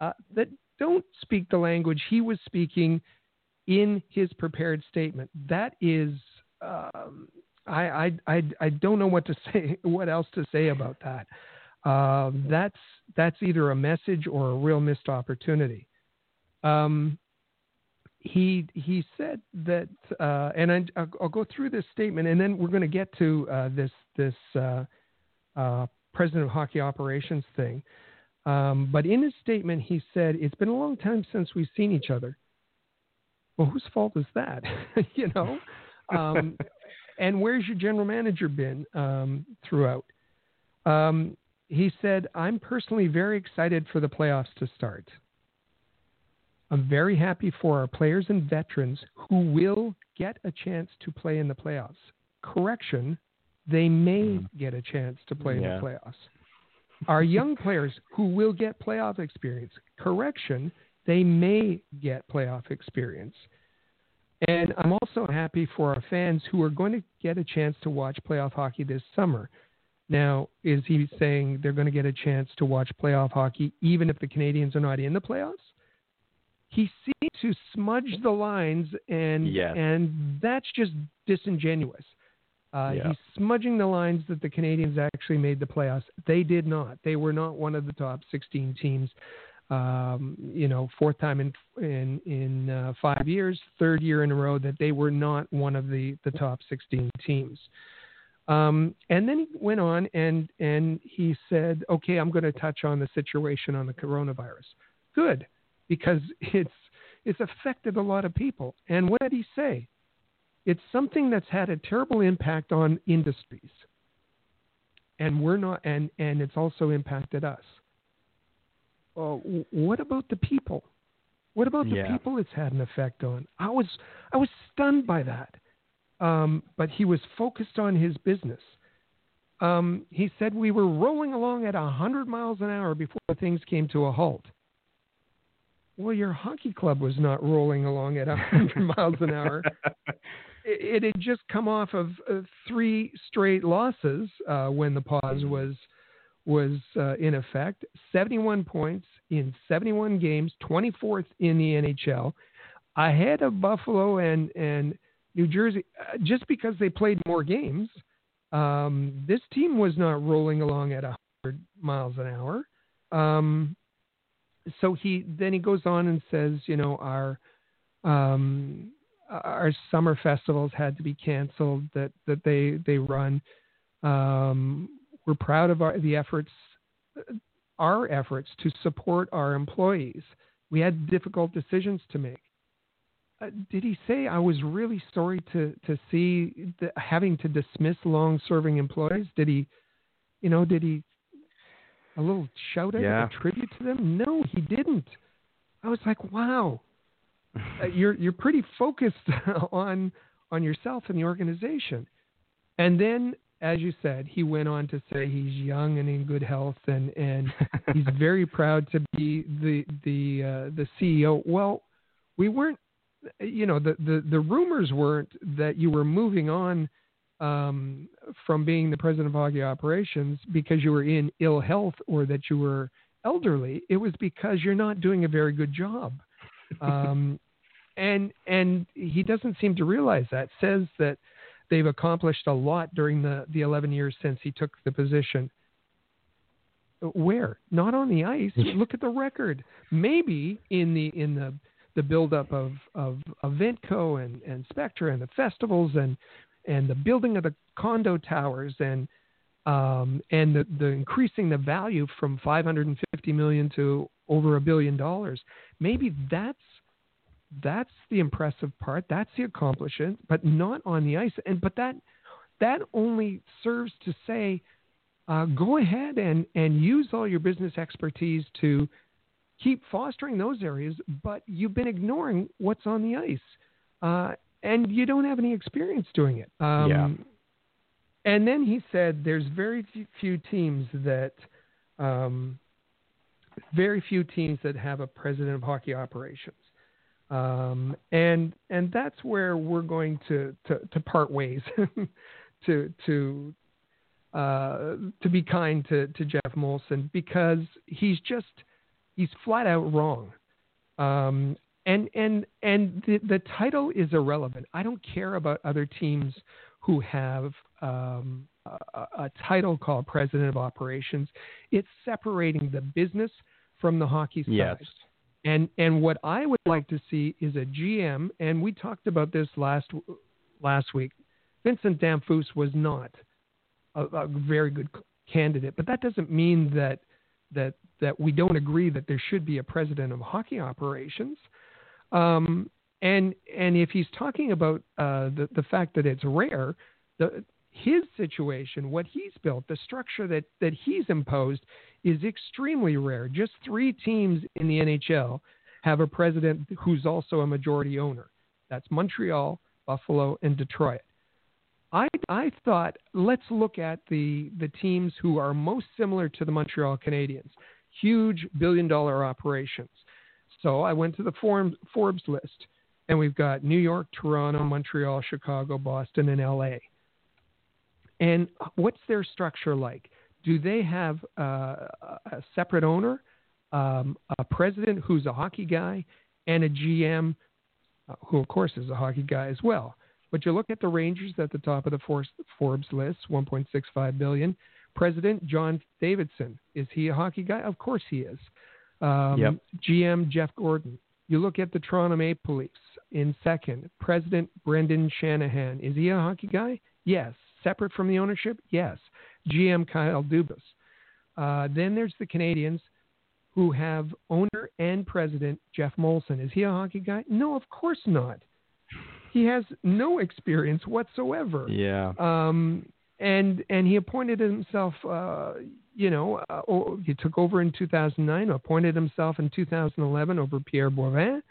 uh, that don't speak the language he was speaking in his prepared statement. That is, um, I, I, I, I, don't know what to [laughs] say, what else to say about that. Uh, that's that's either a message or a real missed opportunity. Um, he he said that, uh, and I, will go through this statement, and then we're going to get to uh, this this uh, uh, president of hockey operations thing. Um, but in his statement, he said, "It's been a long time since we've seen each other." Well, whose fault is that? [laughs] you know, um, and where's your general manager been um, throughout? Um, he said, "I'm personally very excited for the playoffs to start." I'm very happy for our players and veterans who will get a chance to play in the playoffs. Correction, they may mm. get a chance to play yeah. in the playoffs. Our young players who will get playoff experience. Correction, they may get playoff experience. And I'm also happy for our fans who are going to get a chance to watch playoff hockey this summer. Now, is he saying they're going to get a chance to watch playoff hockey even if the Canadiens are not in the playoffs? He seems to smudge the lines, and yes. and that's just disingenuous. Uh, yeah. He's smudging the lines that the Canadiens actually made the playoffs. They did not. They were not one of the top 16 teams. Um, you know, fourth time in in in uh, five years, third year in a row that they were not one of the the top 16 teams. Um, and then he went on and and he said, "Okay, I'm going to touch on the situation on the coronavirus." Good because [laughs] it's it's affected a lot of people. And what did he say? It's something that's had a terrible impact on industries. And we're not and and it's also impacted us. Uh, what about the people? What about the yeah. people it's had an effect on? I was I was stunned by that. Um, but he was focused on his business. Um, he said we were rolling along at 100 miles an hour before things came to a halt. Well, your hockey club was not rolling along at 100 [laughs] miles an hour. It, it, had just come off of uh, three straight losses uh, when the pause was was uh, in effect. 71 points in 71 games, 24th in the NHL, ahead of Buffalo and and New Jersey. Uh, just because they played more games, um, this team was not rolling along at 100 miles an hour. Um, so he then he goes on and says, you know, our um, our summer festivals had to be canceled that that they they run. Um, we're proud of our the efforts our efforts to support our employees. We had difficult decisions to make. Uh, did he say I was really sorry to to see the, having to dismiss long-serving employees? Did he, you know, did he a little shout out, yeah. a tribute to them? No, he didn't. I was like, wow, uh, [laughs] you're you're pretty focused [laughs] on on yourself and the organization. And then, as you said, he went on to say he's young and in good health, and and [laughs] he's very proud to be the the uh, the CEO. Well, we weren't, you know, the the the rumors weren't that you were moving on um, from being the president of hockey operations because you were in ill health or that you were elderly. It was because you're not doing a very good job. Um, [laughs] and and he doesn't seem to realize that. Says that they've accomplished a lot during the the 11 years since he took the position. Where? Not on the ice. [laughs] Look at the record. Maybe in the in the the buildup of of Evenko and and Spectra and the festivals and and the building of the condo towers and um, and the, the increasing the value from 550 million to over a billion dollars. Maybe that's that's the impressive part. That's the accomplishment, but not on the ice. And but that that only serves to say, uh, go ahead and and use all your business expertise to keep fostering those areas. But you've been ignoring what's on the ice, uh, and you don't have any experience doing it. Um, yeah. And then he said, "There's very few teams that." Um, very few teams that have a president of hockey operations. Um, and and that's where we're going to, to, to part ways, [laughs] to to uh, to be kind to, to Geoff Molson because he's just he's flat out wrong. Um, and and and the, the title is irrelevant. I don't care about other teams who have um, a, a title called President of Operations. It's separating the business from the hockey side. Yes. And and what I would like to see is a GM, and we talked about this last last week. Vincent Damphousse was not a, a very good candidate, but that doesn't mean that that that we don't agree that there should be a president of hockey operations. Um, and and if he's talking about uh, the the fact that it's rare, the his situation, what he's built, the structure that, that he's imposed is extremely rare. Just three teams in the NHL have a president who's also a majority owner. That's Montreal, Buffalo, and Detroit. I, I thought let's look at the, the teams who are most similar to the Montreal Canadiens, huge billion dollar operations. So I went to the Forbes list, and we've got New York, Toronto, Montreal, Chicago, Boston, and LA. And what's their structure like? Do they have a separate owner, um, a president who's a hockey guy, and a GM uh, who, of course, is a hockey guy as well? But you look at the Rangers at the top of the Forbes list, 1.65 billion. President John Davidson, is he a hockey guy? Of course he is. Um, yep. GM Jeff Gordon. You look at the Toronto Maple Leafs in second. President Brendan Shanahan, is he a hockey guy? Yes separate from the ownership? Yes. GM Kyle Dubas. Uh, then there's the Canadiens who have owner and president Geoff Molson. Is he a hockey guy? No, of course not. He has no experience whatsoever. Yeah. Um, and and he appointed himself. Uh, you know, uh, oh, he took over in 2009. Appointed himself in 2011 over Pierre Boivin.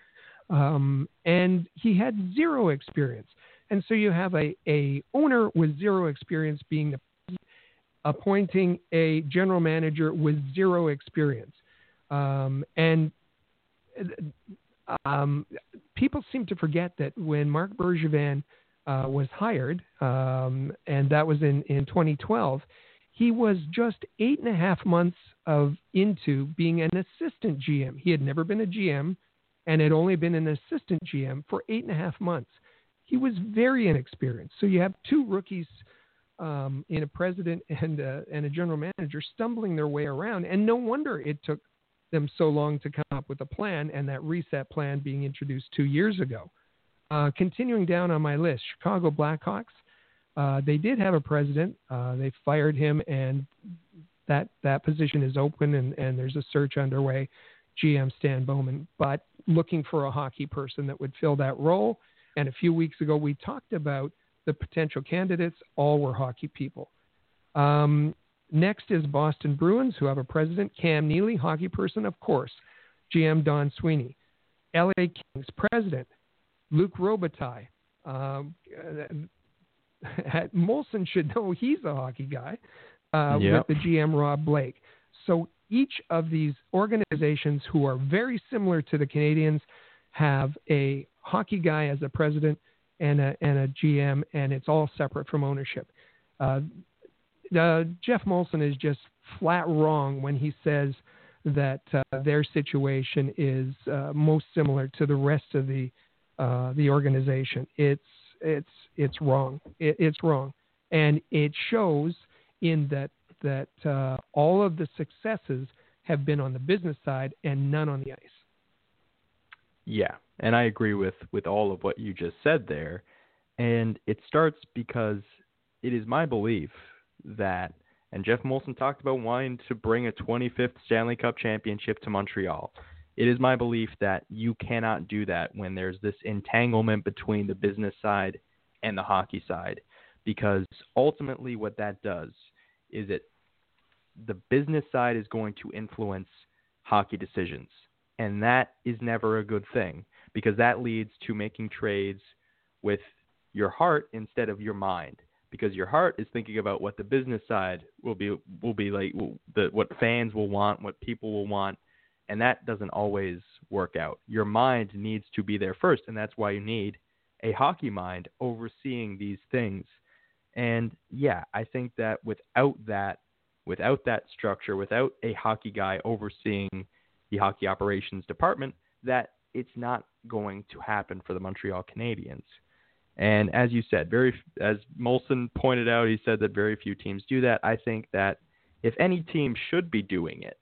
Um, and he had zero experience. And so you have a, a owner with zero experience being appointing a general manager with zero experience. Um, and um, people seem to forget that when Marc Bergevin uh, was hired, um, and that was in, in 2012, he was just eight and a half months of into being an assistant GM. He had never been a GM and had only been an assistant GM for eight and a half months he was very inexperienced. So you have two rookies um, in a president and a, and a general manager stumbling their way around, and no wonder it took them so long to come up with a plan and that reset plan being introduced two years ago. Uh, continuing down on my list, Chicago Blackhawks. Uh, they did have a president. Uh, they fired him, and that that position is open, and, and there's a search underway. GM Stan Bowman, but looking for a hockey person that would fill that role. And a few weeks ago, we talked about the potential candidates. All were hockey people. Um, next is Boston Bruins, who have a president, Cam Neely, hockey person, of course. GM Don Sweeney. LA Kings president Luc Robitaille. Um, [laughs] Molson should know he's a hockey guy uh, Yep. with the GM Rob Blake. So each of these organizations who are very similar to the Canadiens have a hockey guy as a president and a, and a GM, and it's all separate from ownership. Uh, uh, Geoff Molson is just flat wrong when he says that uh, their situation is uh, most similar to the rest of the uh, the organization. It's it's it's wrong. It, it's wrong, and it shows in that that uh, all of the successes have been on the business side and none on the ice. Yeah, and I agree with with all of what you just said there. And it starts because it is my belief that and Geoff Molson talked about wanting to bring a 25th Stanley Cup championship to Montreal. It is my belief that you cannot do that when there's this entanglement between the business side and the hockey side because ultimately what that does is it the business side is going to influence hockey decisions and that is never a good thing because that leads to making trades with your heart instead of your mind because your heart is thinking about what the business side will be will be like the what fans will want what people will want and that doesn't always work out your mind needs to be there first and that's why you need a hockey mind overseeing these things and yeah i think that without that without that structure without a hockey guy overseeing the hockey operations department that it's not going to happen for the Montreal Canadiens. And as you said, very as Molson pointed out, he said that very few teams do that. I think that if any team should be doing it,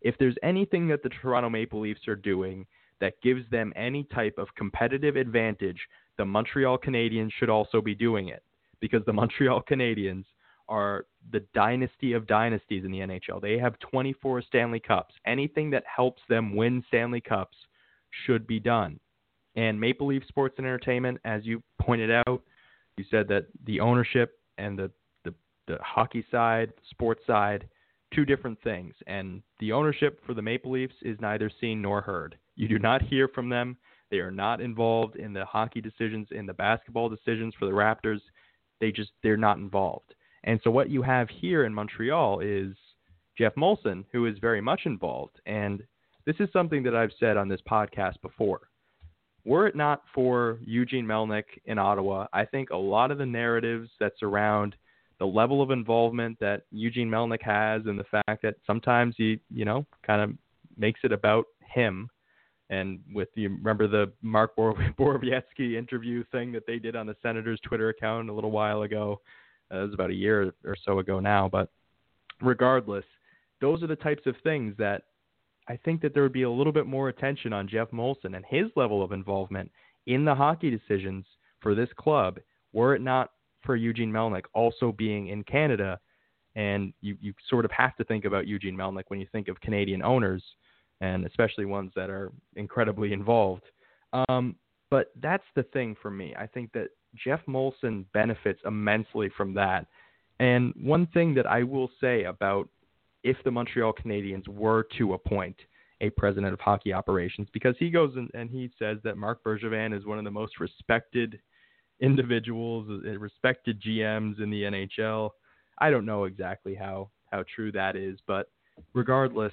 if there's anything that the Toronto Maple Leafs are doing that gives them any type of competitive advantage, the Montreal Canadiens should also be doing it because the [laughs] Montreal Canadiens are the dynasty of dynasties in the NHL. They have 24 Stanley Cups. Anything that helps them win Stanley Cups should be done. And Maple Leaf Sports and Entertainment, as you pointed out, you said that the ownership and the, the, the hockey side, sports side, two different things. And the ownership for the Maple Leafs is neither seen nor heard. You do not hear from them. They are not involved in the hockey decisions, in the basketball decisions for the Raptors. They just they're not involved. And so what you have here in Montreal is Geoff Molson, who is very much involved. And this is something that I've said on this podcast before. Were it not for Eugene Melnyk in Ottawa, I think a lot of the narratives that surround the level of involvement that Eugene Melnyk has and the fact that sometimes he, you know, kind of makes it about him. And with you remember the Mark Bor- [laughs] Borowiecki interview thing that they did on the Senators Twitter account a little while ago. Uh, it was about a year or so ago now, but regardless, those are the types of things that I think that there would be a little bit more attention on Geoff Molson and his level of involvement in the hockey decisions for this club, were it not for Eugene Melnyk also being in Canada. And you, you sort of have to think about Eugene Melnyk when you think of Canadian owners, and especially ones that are incredibly involved. Um, but that's the thing for me. I think that Geoff Molson benefits immensely from that. And one thing that I will say about if the Montreal Canadiens were to appoint a president of hockey operations, because he goes and, and he says that Marc Bergevin is one of the most respected individuals, uh, respected GMs in the NHL. I don't know exactly how how true that is, but regardless,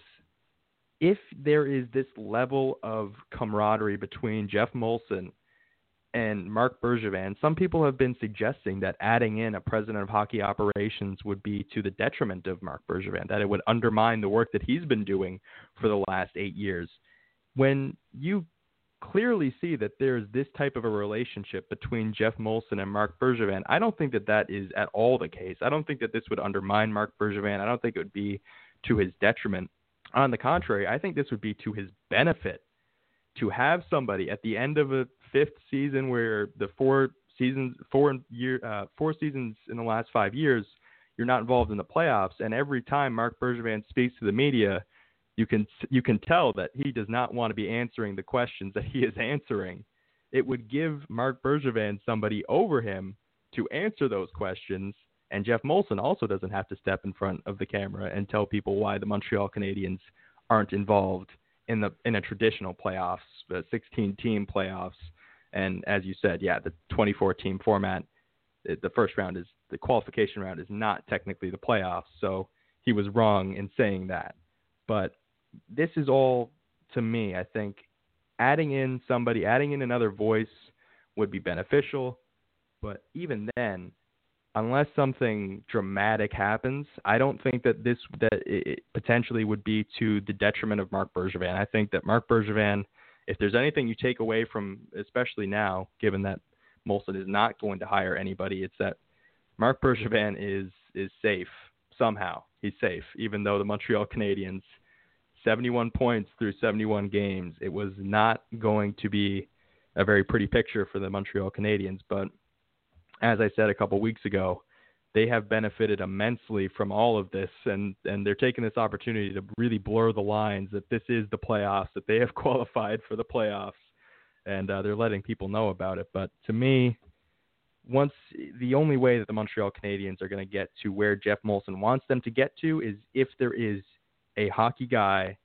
if there is this level of camaraderie between Geoff Molson and Marc Bergevin, some people have been suggesting that adding in a president of hockey operations would be to the detriment of Marc Bergevin, that it would undermine the work that he's been doing for the last eight years. When you clearly see that there's this type of a relationship between Geoff Molson and Marc Bergevin, I don't think that that is at all the case. I don't think that this would undermine Marc Bergevin. I don't think it would be to his detriment. On the contrary, I think this would be to his benefit to have somebody at the end of a fifth season where the four seasons, four year, uh, four seasons in the last five years, you're not involved in the playoffs, and every time Marc Bergevin speaks to the media, you can you can tell that he does not want to be answering the questions that he is answering. It would give Marc Bergevin somebody over him to answer those questions, and Geoff Molson also doesn't have to step in front of the camera and tell people why the Montreal Canadiens aren't involved in the in a traditional playoffs, the 16 team playoffs. And as you said, yeah, the 24 team format, the first round is the qualification round is not technically the playoffs. So he was wrong in saying that. But this is all to me, I think adding in somebody, adding in another voice would be beneficial. But even then, unless something dramatic happens, I don't think that this that it potentially would be to the detriment of Marc Bergevin. I think that Marc Bergevin, if there's anything you take away from, especially now, given that Molson is not going to hire anybody, it's that Marc Bergevin is is safe somehow. He's safe, even though the Montreal Canadiens, 71 points through 71 games, it was not going to be a very pretty picture for the Montreal Canadiens, but as I said a couple weeks ago, they have benefited immensely from all of this, and and they're taking this opportunity to really blur the lines that this is the playoffs, that they have [laughs] qualified for the playoffs, and uh, they're letting people know about it. But to me, once the only way that the Montreal Canadiens are going to get to where Geoff Molson wants them to get to is if there is a hockey guy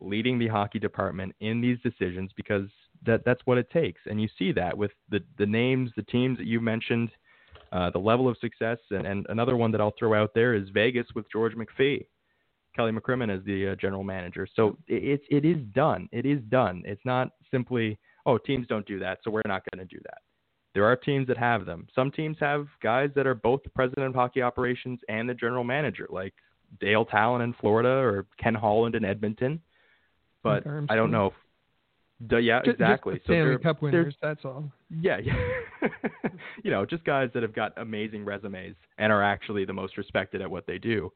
leading the hockey department in these decisions because that that's what it takes. And you see that with the the names, the teams that you mentioned, uh, the level of success, and, and another one that I'll throw out there is Vegas with George McPhee, Kelly McCrimmon as the uh, general manager. So it, it is done. It is done. It's not simply oh teams don't do that, so we're not going to do that. There are teams that have them. Some teams have guys that are both the president of hockey operations and the general manager, like Dale Tallon in Florida or Ken Holland in Edmonton. But I don't know if yeah, just, exactly. Just Stanley so Cup winners. That's all. Yeah, yeah. [laughs] you know, just guys that have got amazing resumes and are actually the most respected at what they do.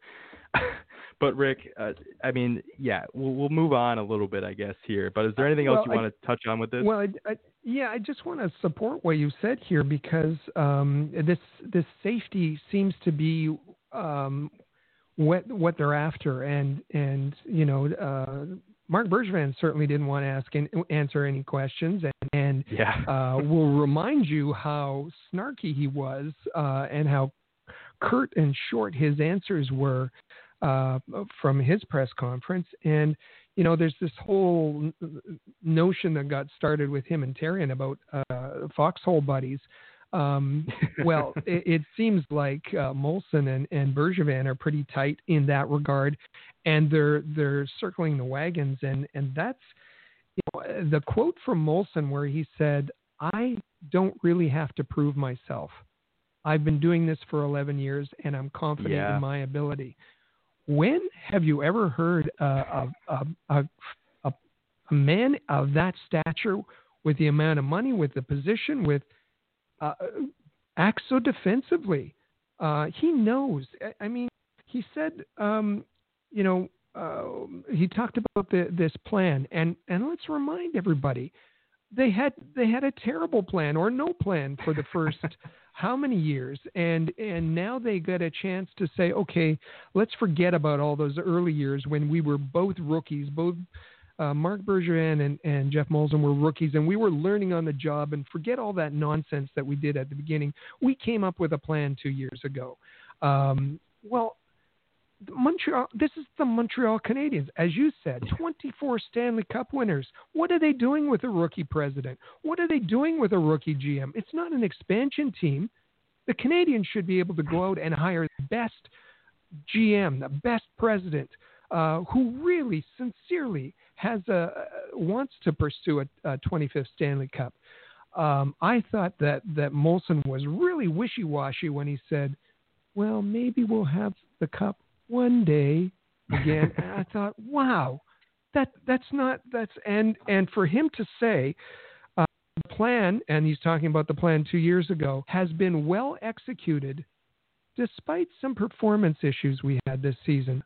[laughs] but Rick, uh, I mean, yeah, we'll, we'll move on a little bit, I guess here. But is there anything else well, you want to touch on with this? Well, I, I, yeah, I just want to support what you said here because um, this this safety seems to be um, what what they're after, and and you know. Uh, Marc Bergevin certainly didn't want to ask and answer any questions, and, and yeah. uh, will remind you how snarky he was uh, and how curt and short his answers were uh, from his press conference. And you know, there's this whole notion that got started with him and Therrien about uh, foxhole buddies. Um, well, [laughs] it, it, seems like uh, Molson and, and Bergevin are pretty tight in that regard, and they're they're circling the wagons, and and that's you know, the quote from Molson where he said, "I don't really have to prove myself. I've been doing this for 11 years, and I'm confident yeah. in my ability." When have you ever heard uh, a, a, a, a man of that stature, with the amount of money, with the position, with uh, acts so defensively. Uh, he knows. I, I, mean, he said, um, you know, uh, he talked about the, this plan, and and let's remind everybody, they had they had a terrible plan or no plan for the first [laughs] how many years, and and now they got a chance to say, okay, let's forget about all those early years when we were both rookies, both uh, Marc Bergevin and, and Geoff Molson were rookies, and we were learning on the job. And forget all that nonsense that we did at the beginning. We came up with a plan two years ago. Um, well, Montreal. This is the Montreal Canadiens, as you said, 24 Stanley Cup winners. What are they doing with a rookie president? What are they doing with a rookie GM? It's not an expansion team. The Canadiens should be able to go out and hire the best GM, the best president, uh, who really, sincerely has a wants to pursue a, a 25th Stanley Cup. Um, I thought that that Molson was really wishy-washy when he said, "Well, maybe we'll have the cup one day again." [laughs] and I thought, "Wow, that that's not that's and and for him to say." Uh, the plan, and he's talking about the plan two years ago, has been well executed despite some performance issues we had this season.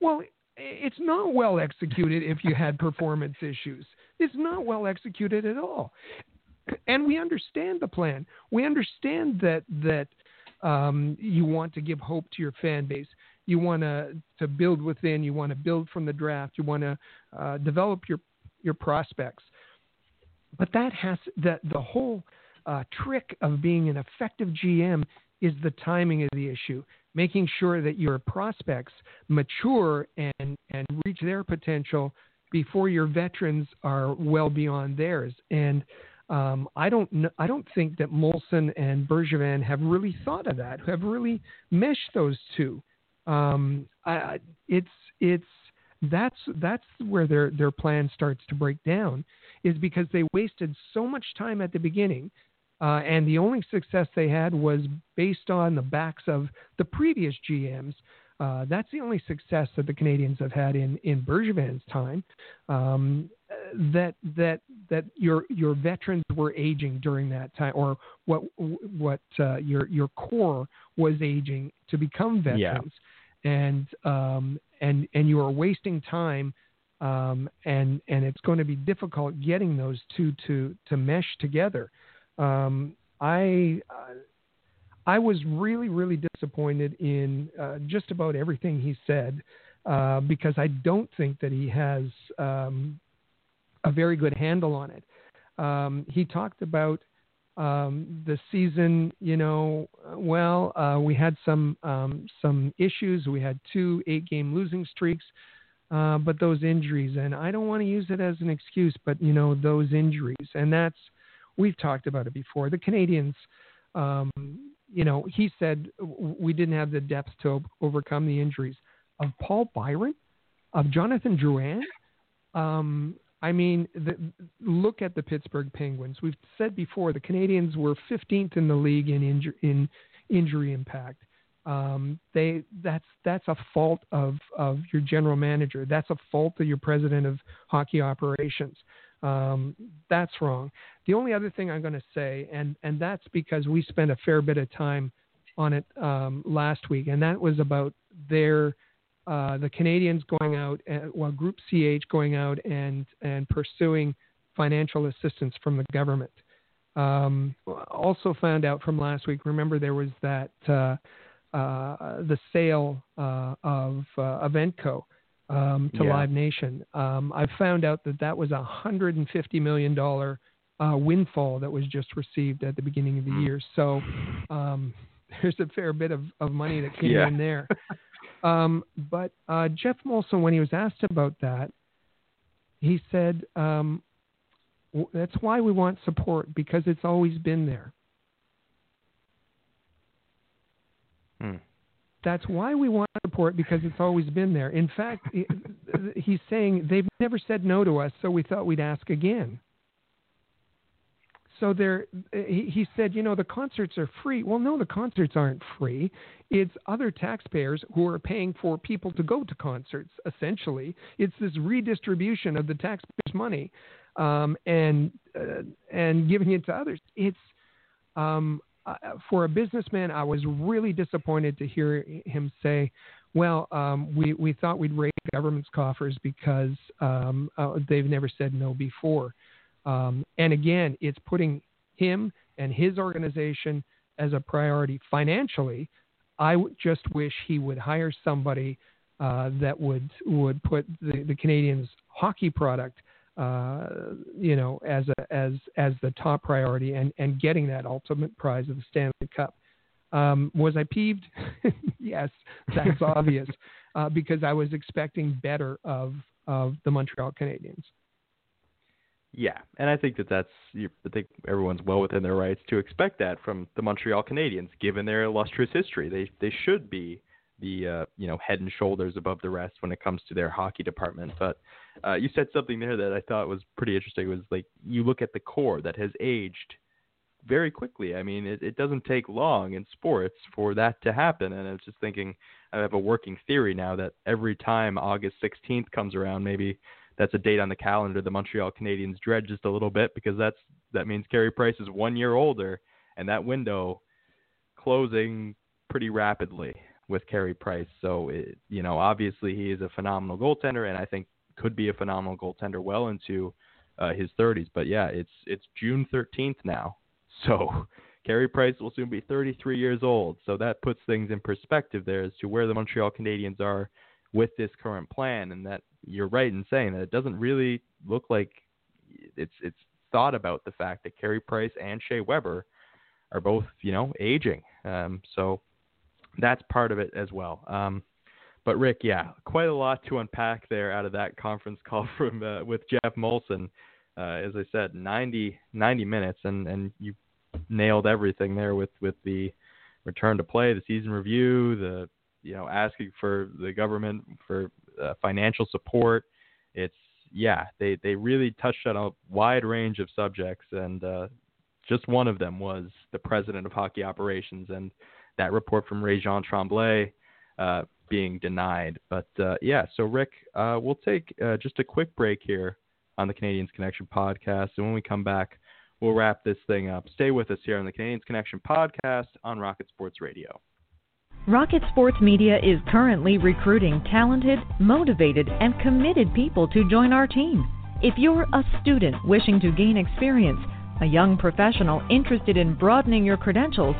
Well, it's not well executed if you had performance issues. It's not well executed at all. And we understand the plan. We understand that that um, you want to give hope to your fan base. You want to to build within. You want to build from the draft. You want to uh, develop your your prospects. But that has that the whole uh, trick of being an effective GM is the timing of the issue making sure that your prospects mature and, and reach their potential before your veterans are well beyond theirs. And um, I don't I don't think that Molson and Bergevin have really thought of that, have really meshed those two. Um, I, it's it's that's that's where their their plan starts to break down, is because they wasted so much time at the beginning, uh, and the only success they had was based on the backs of the previous GMs. Uh, that's the only success that the Canadiens have had in in Bergevin's time. Um, that that that your your veterans were aging during that time, or what what uh, your your core was aging to become veterans, yeah. and um, and and you are wasting time, um, and and it's going to be difficult getting those two to to mesh together. Um, I uh, I was really really disappointed in uh, just about everything he said. Uh, because I don't think that he has um, a very good handle on it. Um, he talked about um, the season. You know, well, uh, we had some um, some issues. We had two eight-game losing streaks, uh, but those injuries, and I don't want to use it as an excuse, but you know, those injuries, and that's we've talked about it before. The Canadiens, Um, you know, he said we didn't have the depth to overcome the injuries of Paul Byron, of Jonathan Drouin. Um, I mean, the, look at the Pittsburgh Penguins. We've said before the Canadiens were 15th in the league in inju- in injury impact. Um, they that's that's a fault of of your general manager. That's a fault of your president of hockey operations. Um, that's wrong. The only other thing I'm going to say, and and that's because we spent a fair bit of time on it um, last week, and that was about their uh, the Canadiens going out, and, well, Groupe CH going out and and pursuing financial assistance from the government. Um, also found out from last week. Remember, there was that uh, uh, the sale uh, of uh, Evenko um, to yeah. Live Nation. Um, I found out that that was a hundred and fifty million dollar uh, windfall that was just received at the beginning of the hmm. year. So um, [laughs] there's a fair bit of, of money that came yeah. in there. [laughs] Um, but uh, Geoff Molson, when he was asked about that, he said, um, "That's why we want support because it's always been there." Hmm. That's why we want to support because it's always been there. In fact, he's saying they've never said no to us, so we thought we'd ask again. So there, he, said, you know, the concerts are free. Well, no, the concerts aren't free. It's other taxpayers who are paying for people to go to concerts. Essentially, it's this redistribution of the taxpayers' money um, and uh, and giving it to others. It's um, uh, for a businessman. I was really disappointed to hear him say, "Well, um, we we thought we'd raise government's coffers because um, uh, they've never said no before." Um, and again, it's putting him and his organization as a priority financially. I just wish he would hire somebody uh, that would would put the, the Canadiens hockey product, uh, you know, as a, as as the top priority and and getting that ultimate prize of the Stanley Cup. Um, was I peeved? [laughs] yes, that's [laughs] obvious, uh, because I was expecting better of of the Montreal Canadiens. Yeah, and I think that that's I think everyone's well within their rights to expect that from the Montreal Canadiens, given their illustrious history. They they should be the uh, you know head and shoulders above the rest when it comes to their hockey department. But uh, you said something there that I thought was pretty interesting. It was like you look at the core that has aged very quickly. I mean, it, it doesn't take long in sports for that to happen. And I was just thinking, I have a working theory now that every time August 16th comes around, maybe that's a date on the calendar the Montreal Canadiens dread just a little bit because that's that means Carey Price is one year older, and that window closing pretty rapidly with Carey Price. So it, you know, obviously he is a phenomenal goaltender, and I think could be a phenomenal goaltender well into uh, his 30s. But yeah, it's it's June 13th now, [laughs] so Carey Price will soon be 33 years old. So that puts things in perspective there as to where the Montreal Canadiens are with this current plan, and that you're right in saying that it doesn't really look like it's it's thought about the fact that Carey Price and Shea Weber are both you know aging. Um, so that's part of it as well. Um, but Rick, yeah, quite a lot to unpack there out of that conference [laughs] call from uh, with Geoff Molson. Uh, as I said, 90, 90 minutes, and and you nailed everything there with with the return to play, the season review, the you know asking for the government for uh, financial support. It's yeah, they they really touched on a wide range of subjects, and uh, just one of them was the president of hockey operations and that report from Réjean Tremblay uh, being denied. But uh, yeah, so Rick, uh, we'll take uh, just a quick break here on the Canadiens Connection podcast, and when we come back, we'll wrap this thing up. Stay with us here on the Canadiens Connection podcast on Rocket Sports Radio. Rocket Sports Media is currently recruiting talented, motivated, and committed people to join our team. If you're a student wishing to gain experience, a young professional interested in broadening your credentials,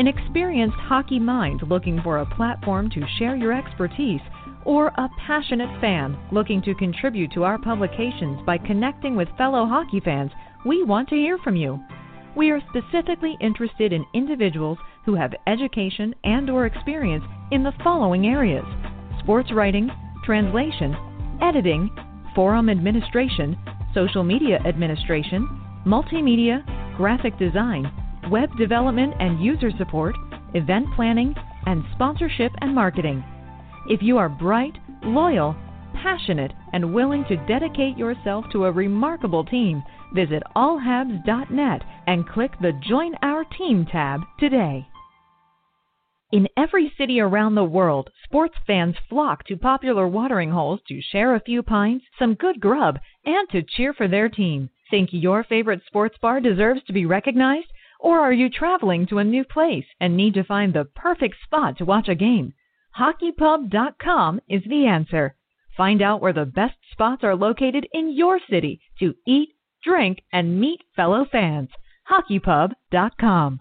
an experienced hockey mind looking for a platform to share your expertise, or a passionate fan looking to contribute to our publications by connecting with fellow hockey fans, we want to hear from you. We are specifically interested in individuals who have education and or experience in the following areas: sports writing, translation, editing, forum administration, social media administration, multimedia, graphic design, web development and user support, event planning, and sponsorship and marketing. If you are bright, loyal, passionate, and willing to dedicate yourself to a remarkable team, visit allhabs.net and click the Join Our Team tab today. In every city around the world, sports fans flock to popular watering holes to share a few pints, some good grub, and to cheer for their team. Think your favorite sports bar deserves to be recognized? Or are you traveling to a new place and need to find the perfect spot to watch a game? HockeyPub.com is the answer. Find out where the best spots are located in your city to eat, drink, and meet fellow fans. HockeyPub.com.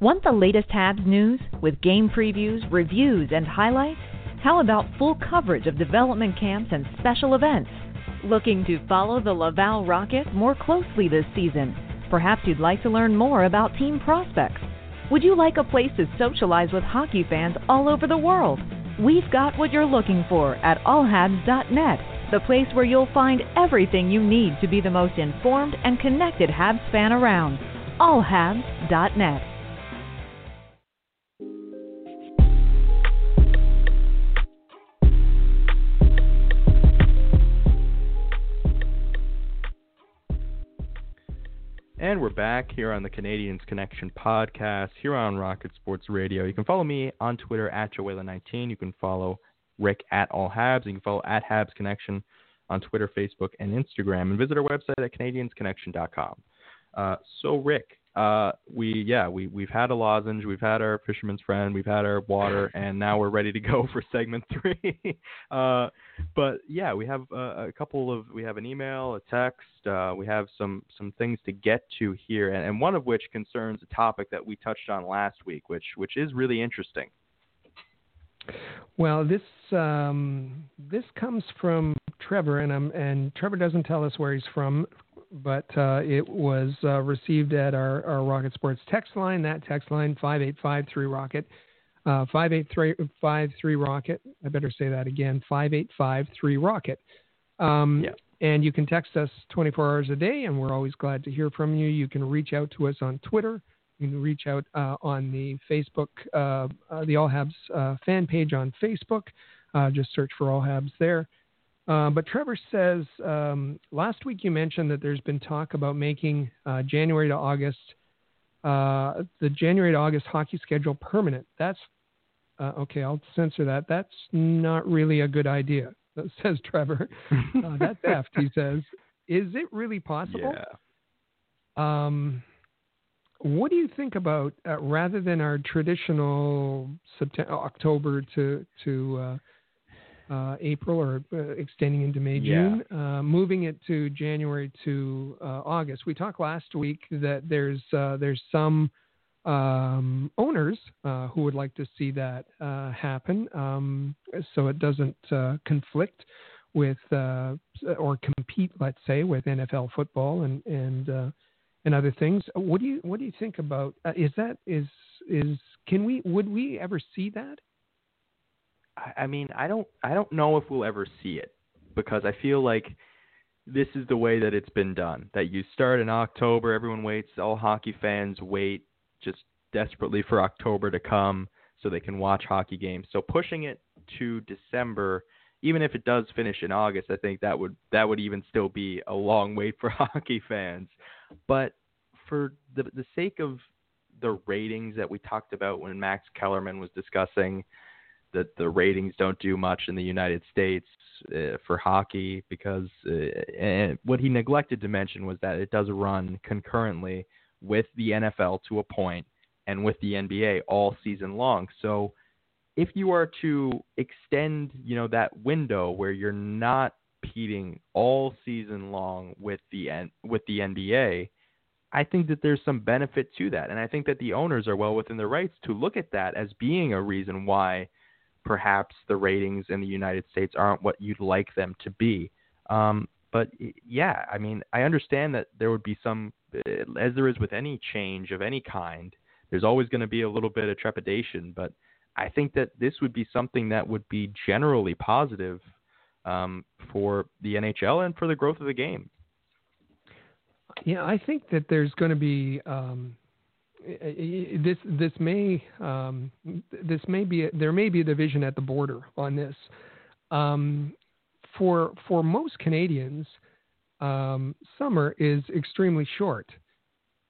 Want the latest Habs news with game previews, reviews, and highlights? How about full coverage of development camps and special events? Looking to follow the Laval Rocket more closely this season? Perhaps you'd like to learn more about team prospects. Would you like a place to socialize with hockey fans all over the world? We've got what you're looking for at allhabs.net, the place where you'll find everything you need to be the most informed and connected Habs fan around. allhabs.net. And we're back here on the Canadiens Connection podcast here on Rocket Sports Radio. You can follow me on Twitter at Joella19. You can follow Rick at All Habs. You can follow at Habs Connection on Twitter, Facebook, and Instagram. And visit our website at CanadiensConnection.com. Uh, so, Rick, uh, we yeah we we've had a lozenge, we've had our fisherman's friend, we've had our water, [laughs] and now we're ready to go for segment [laughs] three. uh, but yeah, we have uh, a couple of we have an email, a text, uh, we have some some things to get to here, and, and one of which concerns a topic that we touched on last week, which which is really interesting. Well, this um, this comes from Trevor, and and Trevor doesn't tell us where he's from but uh, it was uh, received at our, our Rocket Sports text line. That text line, 5853 Rocket. Uh, 5853 Rocket. I better say that again 5853 Rocket. Um, yeah. And you can text us 24 hours a day, and we're always glad to hear from you. You can reach out to us on Twitter. You can reach out uh, on the Facebook, uh, uh, the All Habs uh, fan page on Facebook. Uh, just search for All Habs there. Uh, but Trevor says um, last week you mentioned that there's been talk about making uh, January to August uh, the January to August hockey schedule permanent. That's uh, okay. I'll censor that. That's not really a good idea. [laughs] Says Trevor. Uh, that's [laughs] theft. He says. Is it really possible? Yeah. Um, what do you think about rather than our traditional September, October to to uh, April or uh, extending into May, June, yeah. uh, moving it to January to uh, August. We talked last week that there's uh, there's some um, owners uh, who would like to see that happen, um, so it doesn't conflict with or compete, let's say, with NFL football and and and other things. What do you what do you think about? is that is is can we would we ever see that? I, mean, I don't I don't know if we'll ever see it because I feel like this is the way that it's been done. That you start in October, everyone waits, all hockey fans wait just desperately for October to come so they can watch hockey games. So pushing it to December, even if it does finish in August, I think that would that would even still be a long wait for [laughs] hockey fans. But for the the sake of the ratings that we talked about when Max Kellerman was discussing that the ratings don't do much in the United States uh, for hockey because uh, what he neglected to mention was that it does run concurrently with the NFL to a point and with the NBA all season long. So if you are to extend, you know, that window where you're not competing all season long with the with the NBA, I think that there's some benefit to that, and I think that the owners are well within their rights to look at that as being a reason why perhaps the ratings in the United States aren't what you'd like them to be. Um, but yeah, I mean, I understand that there would be some, as there is with any change of any kind, there's always going to be a little bit of trepidation. But I think that this would be something that would be generally positive um, for the NHL and for the growth of the game. Yeah, I think that there's going to be um, this. This may um, this may be there may be a division at the border on this. Um, for for most Canadians, um, summer is extremely short,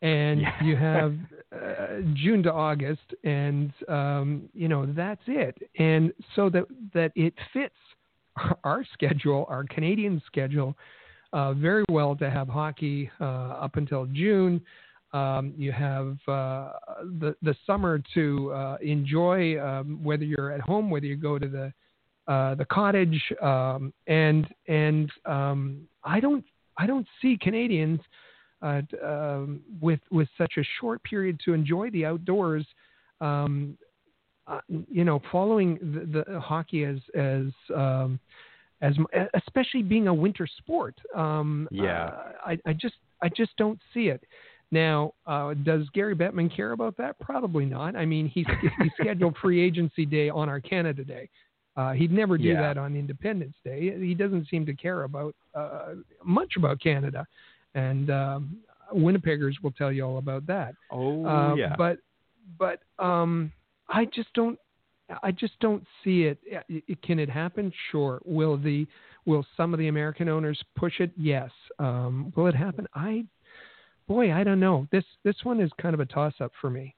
and yeah. you have [laughs] uh, June to August, and um, you know that's it. And so that that it fits [laughs] our schedule, our Canadian schedule, uh, very well to have hockey uh, up until June. Um, you have uh, the the summer to uh, enjoy, um, whether you're at home, whether you go to the uh, the cottage, um, and and um, I don't I don't see Canadians uh, um, with with such a short period to enjoy the outdoors. Um, you know, following the, the hockey as as as especially being a winter sport. Um, yeah, uh, I, I just I just don't see it. Now, uh, does Gary Bettman care about that? Probably not. I mean, he he scheduled [laughs] free agency day on our Canada Day. Uh, he'd never do yeah. that on Independence Day. He doesn't seem to care about uh, much about Canada, and um, Winnipeggers will tell you all about that. Oh uh, yeah. But but um, I just don't I just don't see it. Can it happen? Sure. Will the will some of the American owners push it? Yes. Um, will it happen? I, boy, I don't know. This this one is kind of a toss up for me.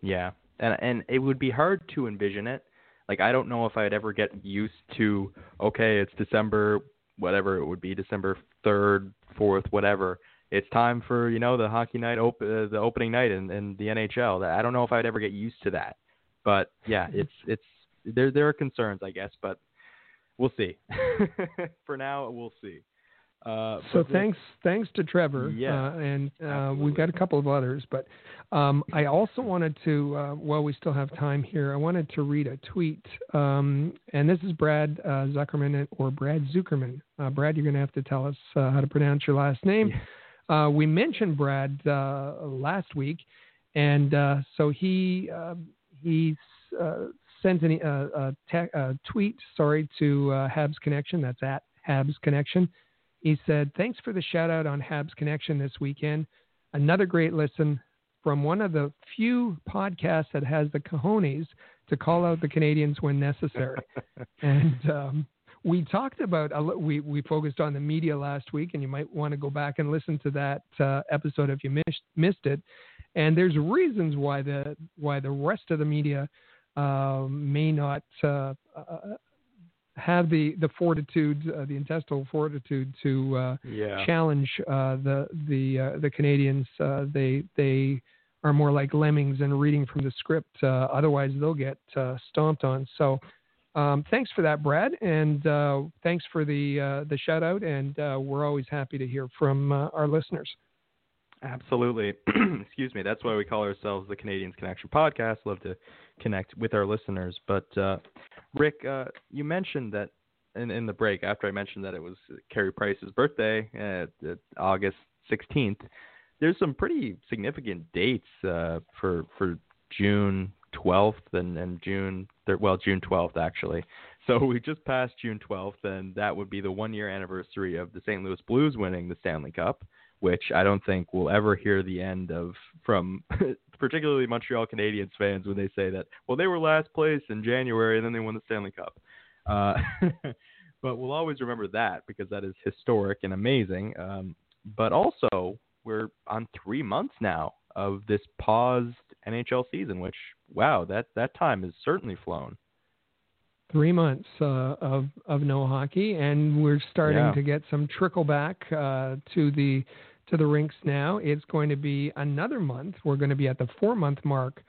Yeah, and and it would be hard to envision it. Like I don't know if I'd ever get used to. Okay, it's December, whatever it would be, December third, fourth, whatever. It's time for you know the hockey night, op- uh, the opening night in, in the NHL. I don't know if I'd ever get used to that but yeah, [laughs] it's it's there there are concerns, I guess, but we'll see. [laughs] For now, we'll see. Uh, so thanks, thanks to Trevor. Yeah, uh, and uh, we've got a couple of others, but um, I also wanted to, uh, while we still have time here, I wanted to read a tweet, um, and this is Brad uh, Zuckerman or Brad Zuckerman. Uh, Brad, you're going to have to tell us how to pronounce your last name. Yeah. we mentioned Brad last week, and so he he uh, sent an, uh, a, te- a, tweet, sorry, to uh, Habs Connection. That's at Habs Connection. He said, "Thanks for the shout out on Habs Connection this weekend. Another great listen from one of the few podcasts that has the cojones to call out the Canadiens when necessary." [laughs] and um, we talked about we we focused on the media last week, and you might want to go back and listen to that uh, episode if you missed missed it. And there's reasons why the why the rest of the media uh, may not uh, uh, have the the fortitude, uh, the intestinal fortitude to uh, yeah. challenge uh, the the the Canadiens. they they are more like lemmings and reading from the script. otherwise, they'll get stomped on. So. Um, thanks for that, Brad, and uh, thanks for the uh, the shout out. And uh, we're always happy to hear from our listeners. Absolutely. [clears throat] Excuse me. That's why we call ourselves the Canadiens Connection Podcast. Love to connect with our listeners. But uh, Rick, uh, you mentioned that in, in the break after I mentioned that it was Carey Price's birthday, uh, August 16th. There's some pretty significant dates uh, for for June 12th and, and June, well, June 12th actually. [laughs] So we just passed June 12th, and that would be the one year anniversary of the St. Louis Blues winning the Stanley Cup, which I don't think we'll ever hear the end of from [laughs] particularly Montreal Canadiens fans when they say that, well, they were last place in January and then they won the Stanley Cup. Uh, [laughs] but we'll always remember that because that is historic and amazing. Um, but also, we're on three months now of this paused NHL season, which wow, that that time has certainly flown. Three months uh, of of no hockey, and we're starting yeah. to get some trickle back uh, to the to the rinks now. It's going to be another month. We're going to be at the four month mark.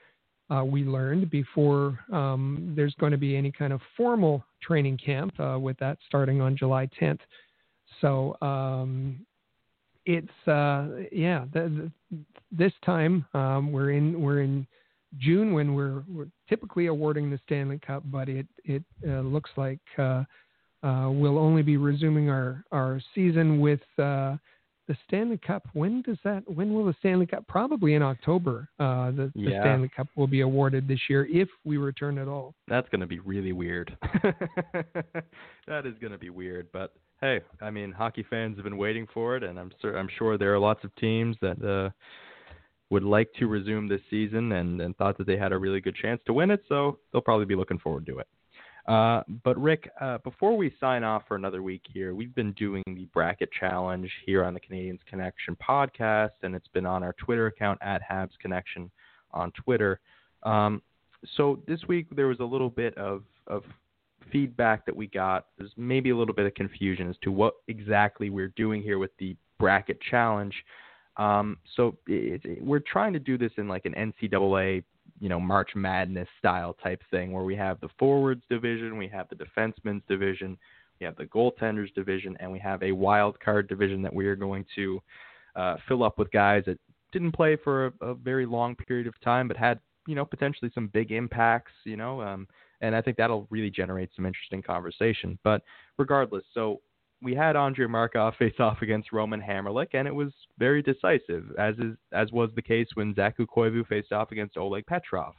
Uh, we learned before um, there's going to be any kind of formal training camp, uh, with that starting on July 10th. So um, it's uh, yeah. The, the, this time um, we're in we're in June when we're, we're typically awarding the Stanley Cup, but it it uh, looks like uh, uh, we'll only be resuming our our season with the Stanley Cup. When does that? When will the Stanley Cup? Probably in October. Uh, the, the. Stanley Cup will be awarded this year if we return at all. That's going to be really weird. [laughs] that is going to be weird, but hey, I mean, hockey fans have been waiting for it, and I'm sur- I'm sure there are lots of teams that uh, would like to resume this season and, and thought that they had a really good chance to win it, so they'll probably be looking forward to it. Uh, but Rick, uh, before we sign off for another week here, we've been doing the bracket challenge here on the Canadiens Connection podcast, and it's been on our Twitter account at Habs Connection on Twitter. Um, so this week there was a little bit of, of feedback that we got. There's maybe a little bit of confusion as to what exactly we're doing here with the bracket challenge. Um, so it, it, we're trying to do this in like an NCAA, you know, March Madness style type thing where we have the forwards division, we have the defensemen's division, we have the goaltenders division, and we have a wild card division that we are going to uh, fill up with guys that didn't play for a, a very long period of time, but had you know potentially some big impacts. You know, um, and I think that'll really generate some interesting conversation. But regardless, so we had Andrei Markov face off against Roman Hamrlik, and it was very decisive, as is as was the case when Saku Koivu faced off against Oleg Petrov.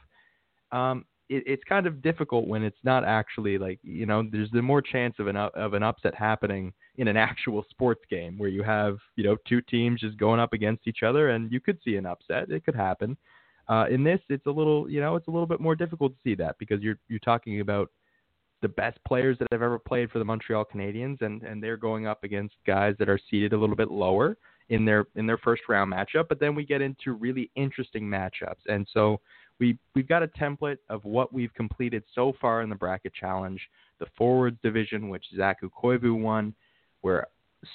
Um, it, it's kind of difficult when it's not actually like you know there's the more chance of an of an upset happening in an [laughs] actual sports game where you have you know two teams just going up against each other, and you could see an upset. It could happen. Uh, in this, it's a little, you know, it's a little bit more difficult to see that because you're you're talking about the best players that have ever played for the Montreal Canadiens, and and they're going up against guys that are seated a little bit lower in their in their first round matchup. But then we get into really interesting matchups, and so we we've got a template of what we've completed so far in the bracket challenge. The forwards division, which Saku Koivu won, where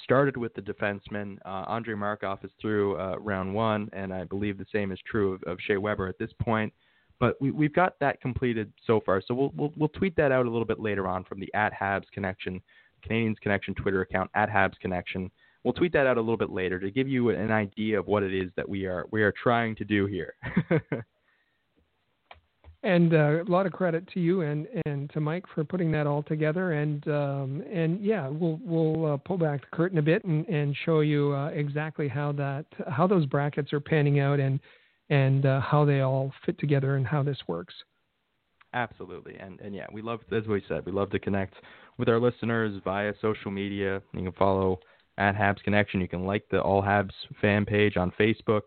started with the defenseman. Uh, Andrei Markov is through uh, round one, and I believe the same is true of, of Shea Weber at this point. But we, we've got that completed so far. So we'll, we'll, we'll tweet that out a little bit later on from the at Habs Connection, Canadiens Connection Twitter account at Habs Connection. We'll tweet that out a little bit later to give you an idea of what it is that we are we are trying to do here. [laughs] and uh, a lot of credit to you and, and to Mike for putting that all together. And um, and yeah, we'll we'll uh, pull back the curtain a bit and, and show you uh, exactly how that how those brackets are panning out and and uh, how they all fit together and how this works. Absolutely, and and yeah, we love as we said, we love to connect with our listeners via social media. You can follow at Habs Connection. You can like the All Habs fan page on Facebook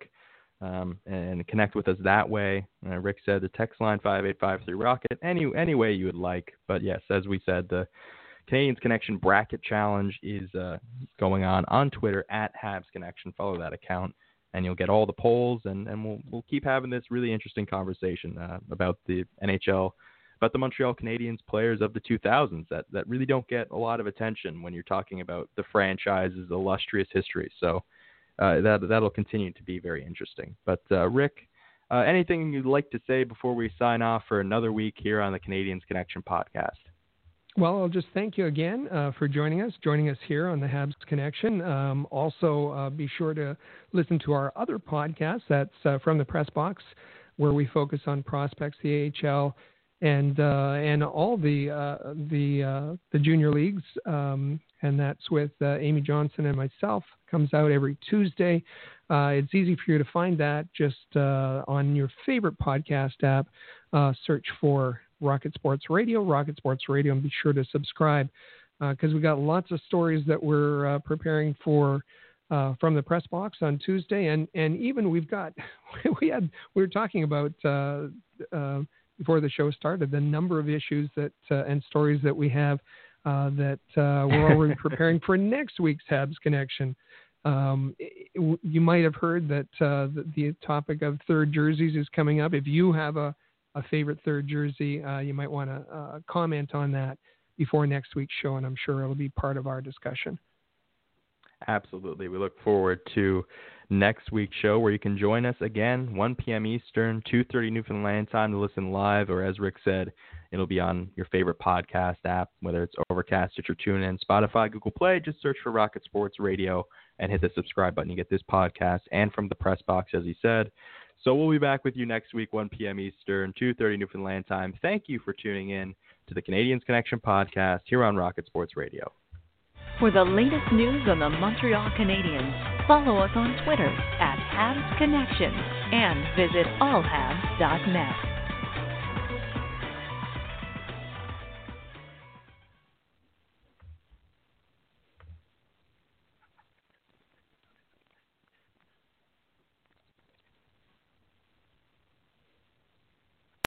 um, and connect with us that way. Uh, Rick said the text line 5853 Rocket, any, any way you would like. But yes, as we said, the Canadiens Connection Bracket Challenge is uh, going on on Twitter at Habs Connection. Follow that account, and you'll get all the polls, and, and we'll, we'll keep having this really interesting conversation uh, about the NHL, about the Montreal Canadiens players of the 2000s that, that really don't get a lot of attention when you're talking about the franchise's illustrious history. So, uh, that that'll continue to be very interesting. But uh, Rick, uh, anything you'd like to say before we sign off for another week here on the Canadiens Connection podcast? Well, I'll just thank you again uh, for joining us, joining us here on the Habs Connection. Um, also, uh, be sure to listen to our other podcast that's uh, from the press box, where we focus on prospects, the AHL, and uh, and all the uh, the uh, the junior leagues, um, and that's with Amy Johnson and myself. Comes out every Tuesday. It's easy for you to find that just on your favorite podcast app. search for Rocket Sports Radio, Rocket Sports Radio, and be sure to subscribe because we got lots of stories that we're preparing for. Uh, from the press box on Tuesday, and and even we've got [laughs] we had we were talking about uh, uh, before the show started the number of issues that uh, and stories that we have uh, that uh, we're already [laughs] preparing for next week's Habs connection. Um, you might have heard that uh, the, the, topic of third jerseys is coming up. If you have a, a favorite third jersey, uh, you might want to uh, comment on that before next week's show, and I'm sure it'll be part of our discussion. Absolutely. We look forward to next week's show where you can join us again 1 p.m. Eastern, 2:30 Newfoundland time to listen live or as Rick said, it'll be on your favorite podcast app, whether it's Overcast, Stitcher, TuneIn, Spotify, Google Play, just search for Rocket Sports Radio and hit the subscribe button. You get this podcast and from the press box as he said. So we'll be back with you next week 1 p.m. Eastern, 2:30 Newfoundland time. Thank you for tuning in to the Canadiens Connection podcast here on Rocket Sports Radio. For the latest news on the Montreal Canadiens, follow us on Twitter at Habs Connection and visit allhabs.net.